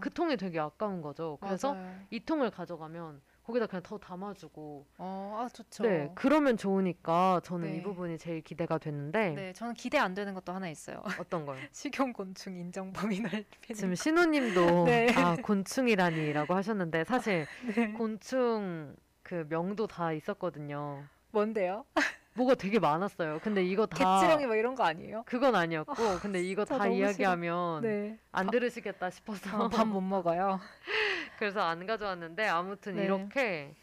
그 통이 되게 아까운 거죠. 그래서 맞아요. 이 통을 가져가면 거기다 그냥 더 담아주고 어, 아 좋죠. 네 그러면 좋으니까 저는 이 네. 부분이 제일 기대가 됐는데 네, 저는 기대 안 되는 것도 하나 있어요. 어떤 걸 식용곤충 인정 범위 넓히는 지금 거. 신우님도 네. 아 곤충이라니라고 하셨는데 사실 네. 곤충 그 명도 다 있었거든요. 뭔데요? 뭐가 되게 많았어요. 근데 이거 다 개찌렁이 뭐 이런 거 아니에요? 그건 아니었고 근데 이거 다. 이야기하면 네. 안 들으시겠다 싶어서 밥 못 먹어요. 그래서 안 가져왔는데 아무튼 네. 이렇게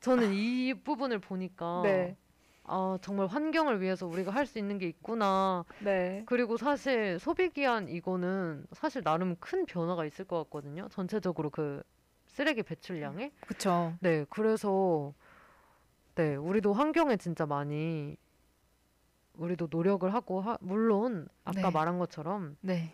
저는 이 부분을 보니까 네. 아 정말 환경을 위해서 우리가 할 수 있는 게 있구나. 네. 그리고 사실 소비 기한 이거는 사실 나름 큰 변화가 있을 것 같거든요. 전체적으로 그 쓰레기 배출량에. 그렇죠. 네, 그래서 네, 우리도 환경에 진짜 많이 우리도 노력을 하고 하, 물론 아까 네. 말한 것처럼 네.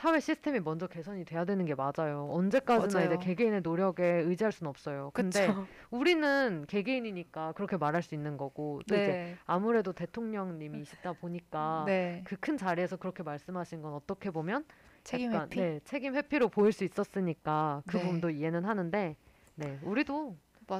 사회 시스템이 먼저 개선이 돼야 되는 게 맞아요. 언제까지나 이제 맞아요. 개개인의 노력에 의지할 수는 없어요. 근데 그쵸. 우리는 개개인이니까 그렇게 말할 수 있는 거고 또 이제 네. 아무래도 대통령님이시다 보니까 네. 그큰 자리에서 그렇게 말씀하신 건 어떻게 보면 책임 약간, 회피. 네, 책임 회피로 보일 수 있었으니까 그 네. 부분도 이해는 하는데 네, 우리도.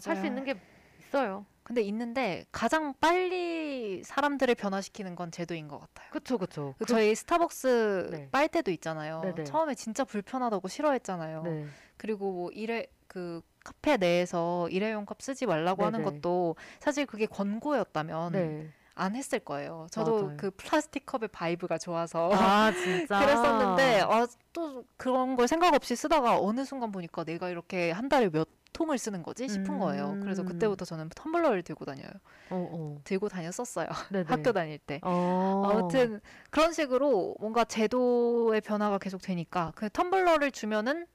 할 수 있는 게 있어요. 근데 있는데 가장 빨리 사람들을 변화시키는 건 제도인 것 같아요. 그쵸 그쵸. 그 저희 스타벅스 네. 빨대도 있잖아요. 네네. 처음에 진짜 불편하다고 싫어했잖아요. 네. 그리고 뭐 일회 그 카페 내에서 일회용 컵 쓰지 말라고 하는 네네. 것도 사실 그게 권고였다면 네. 안 했을 거예요. 저도 맞아요. 그 플라스틱 컵의 vibe가 좋아서 아 진짜. 그랬었는데 아, 또 그런 걸 생각 없이 쓰다가 어느 순간 보니까 내가 이렇게 한 달에 몇 통을 쓰는 거지 싶은 거예요. 그래서 음. 그때부터 저는 텀블러를 들고 다녀요. 어 어. 들고 다녔었어요. 학교 다닐 때. 어. 아무튼 그런 식으로 뭔가 제도의 변화가 계속 되니까 그 텀블러를 주면은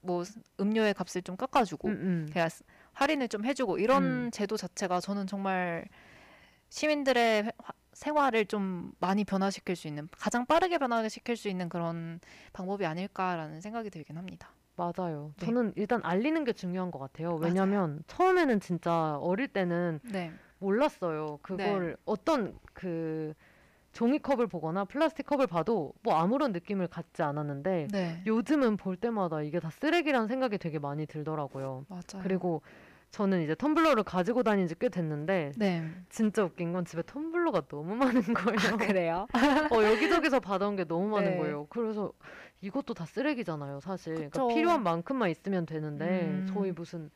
뭐 음료의 값을 좀 깎아주고 음, 음. 할인을 좀 해주고 이런 음. 제도 자체가 저는 정말 시민들의 생활을 좀 많이 변화시킬 수 있는 가장 빠르게 변화시킬 수 있는 그런 방법이 아닐까라는 생각이 들긴 합니다. 맞아요. 네. 저는 일단 알리는 게 중요한 것 같아요. 왜냐면 처음에는 진짜 어릴 때는 네, 몰랐어요. 그걸 어떤 그 종이컵을 보거나 플라스틱 컵을 봐도 뭐 아무런 느낌을 갖지 않았는데 네, 요즘은 볼 때마다 이게 다 쓰레기라는 생각이 되게 많이 들더라고요. 맞아요. 그리고 저는 이제 텀블러를 가지고 다닌 지 꽤 됐는데 네, 진짜 웃긴 건 집에 텀블러가 너무 많은 거예요. 그래요. 어, 여기저기서 받아온 게 너무 많은 네. 거예요. 그래서 이것도 다 쓰레기잖아요, 사실. 그러니까. 필요한 만큼만 있으면 되는데 음. 저희 무슨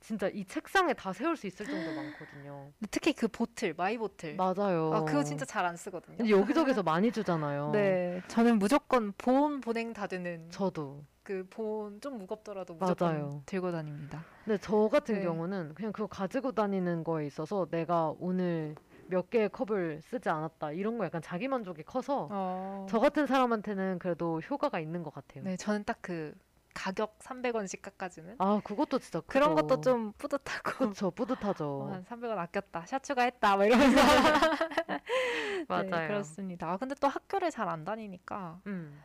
진짜 이 책상에 다 세울 수 있을 정도 많거든요. 특히 그 bottle, my bottle. 맞아요. 아, 그거 진짜 잘 안 쓰거든요. 근데 여기저기서 많이 주잖아요. 네, 저는 무조건 보온 보냉 다 되는 저도. 그 보온 좀 무겁더라도 무조건 맞아요. 들고 다닙니다. 근데 저 같은 네. 경우는 그냥 그거 가지고 다니는 거에 있어서 내가 오늘 몇 개의 컵을 쓰지 않았다 이런 거 약간 자기 만족이 커서 어. 저 같은 사람한테는 그래도 효과가 있는 것 같아요. 네, 저는 딱 그 가격 300원씩 깎아주는 아 그것도 진짜 그런 크죠. 것도 좀 뿌듯하고 그쵸 뿌듯하죠. 어, 한 300원 아꼈다. 샤추가 했다. 뭐 이러면서 맞아요. 네, 그렇습니다. 아, 근데 또 학교를 잘 안 다니니까 음.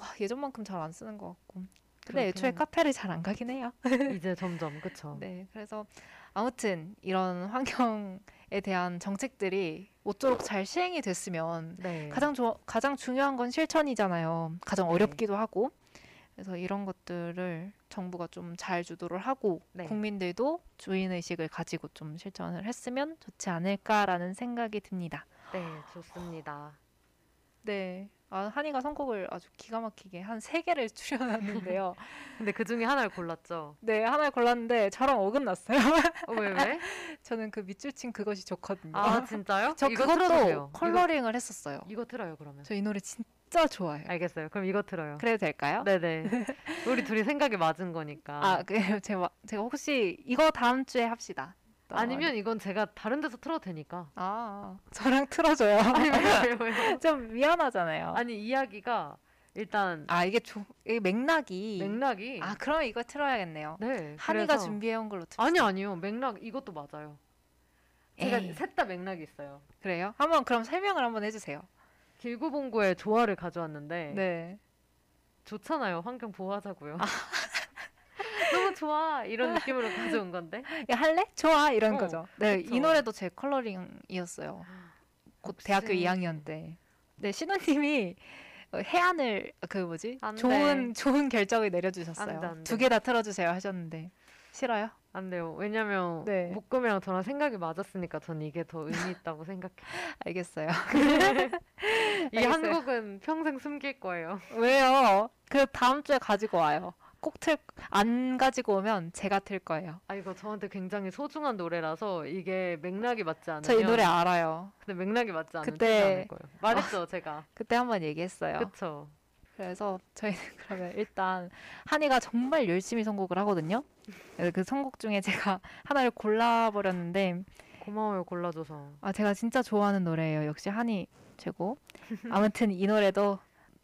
와, 예전만큼 잘 안 쓰는 것 같고. 근데 애초에. 카페를 잘 안 가긴 해요. 이제 점점 그쵸. 네, 그래서 아무튼 이런 환경에 대한 정책들이 모쪼록 잘 시행이 됐으면 네. 가장 조, 가장 중요한 건 실천이잖아요. 가장 네. 어렵기도 하고. 그래서 이런 것들을 정부가 좀 잘 주도를 하고 네. 국민들도 주인 의식을 가지고 좀 실천을 했으면 좋지 않을까라는 생각이 듭니다. 네 좋습니다. 네. 아, 한이가 선곡을 아주 기가 막히게 한 세 개를 추려놨는데요. 근데 그 중에 하나를 골랐죠. 네, 하나를 골랐는데 저랑 어긋났어요. 어, 왜 왜? 저는 그 밑줄 친 그것이 좋거든요. 아 진짜요? 저 이거 그것도. 컬러링을 했었어요. 이거, 이거 틀어요 그러면. 저 이 노래 진짜 좋아해요. 알겠어요. 그럼 이거 틀어요. 그래도 될까요? 네네. 우리 둘이 생각이 맞은 거니까. 아, 그 제가 제가 혹시 이거 다음 주에 합시다. 또 아니면 이건 제가 다른 데서 틀어도 되니까. 아, 저랑 틀어줘요. 아니? 좀 미안하잖아요. 아니 이야기가 일단 아, 이게 조, 이게 맥락이 맥락이 아, 그럼 이거 틀어야겠네요. 네. 한이가 그래서- 준비해온 걸로 틉시다. 아니 아니요 맥락 이것도 맞아요. 제가. 셋 다 맥락이 있어요. 그래요? 한번 그럼 설명을 한번 해주세요. 길구봉구의 조화를 가져왔는데 네. 좋잖아요. 환경 보호하자고요. 너 무 좋아 이런 느낌으로 가져온 건데. 야 할래? 좋아 이런 어, 거죠. 네, 그쵸. 이 노래도 제 컬러링이었어요. 곧 역시. 대학교 2학년 때. 네, 신우님이 어, 해안을 그 뭐지? 좋은 좋은 결정을 내려주셨어요. 두 개 다 틀어주세요 하셨는데 싫어요? 안 돼요. 왜냐면 네. 목금이랑 저랑 생각이 맞았으니까 전 이게 더 의미 있다고 생각해요. 알겠어요. 이 알겠어요. 한 곡은 평생 숨길 거예요. 왜요? 그 다음 주에 가지고 와요. 꼭 틀 안 가지고 오면 제가 틀 거예요. 아 이거 저한테 굉장히 소중한 노래라서 이게 맥락이 맞지 않으면 저 이 노래 알아요. 근데 맥락이 맞지 않으면 그때- 틀지 않을 거예요. 말했죠 제가. 그때 한번 얘기했어요. 그쵸. 그래서 저희는 그러면 일단 한이가 정말 열심히 선곡을 하거든요. 그래서 그 선곡 중에 제가 하나를 골라버렸는데 고마워요 골라줘서. 아 제가 진짜 좋아하는 노래예요. 역시 한이 최고. 아무튼 이 노래도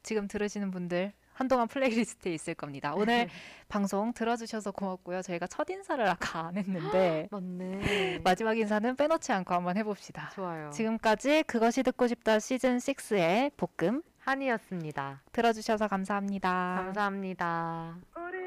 지금 들으시는 분들 한동안 플레이리스트에 있을 겁니다. 오늘 방송 들어주셔서 고맙고요. 저희가 첫 인사를 아까 안 했는데 맞네. 마지막 인사는 빼놓지 않고 한번 해봅시다. 좋아요. 지금까지 그것이 듣고 싶다 시즌 6의 볶음 한이었습니다. 들어주셔서 감사합니다. 감사합니다. 어린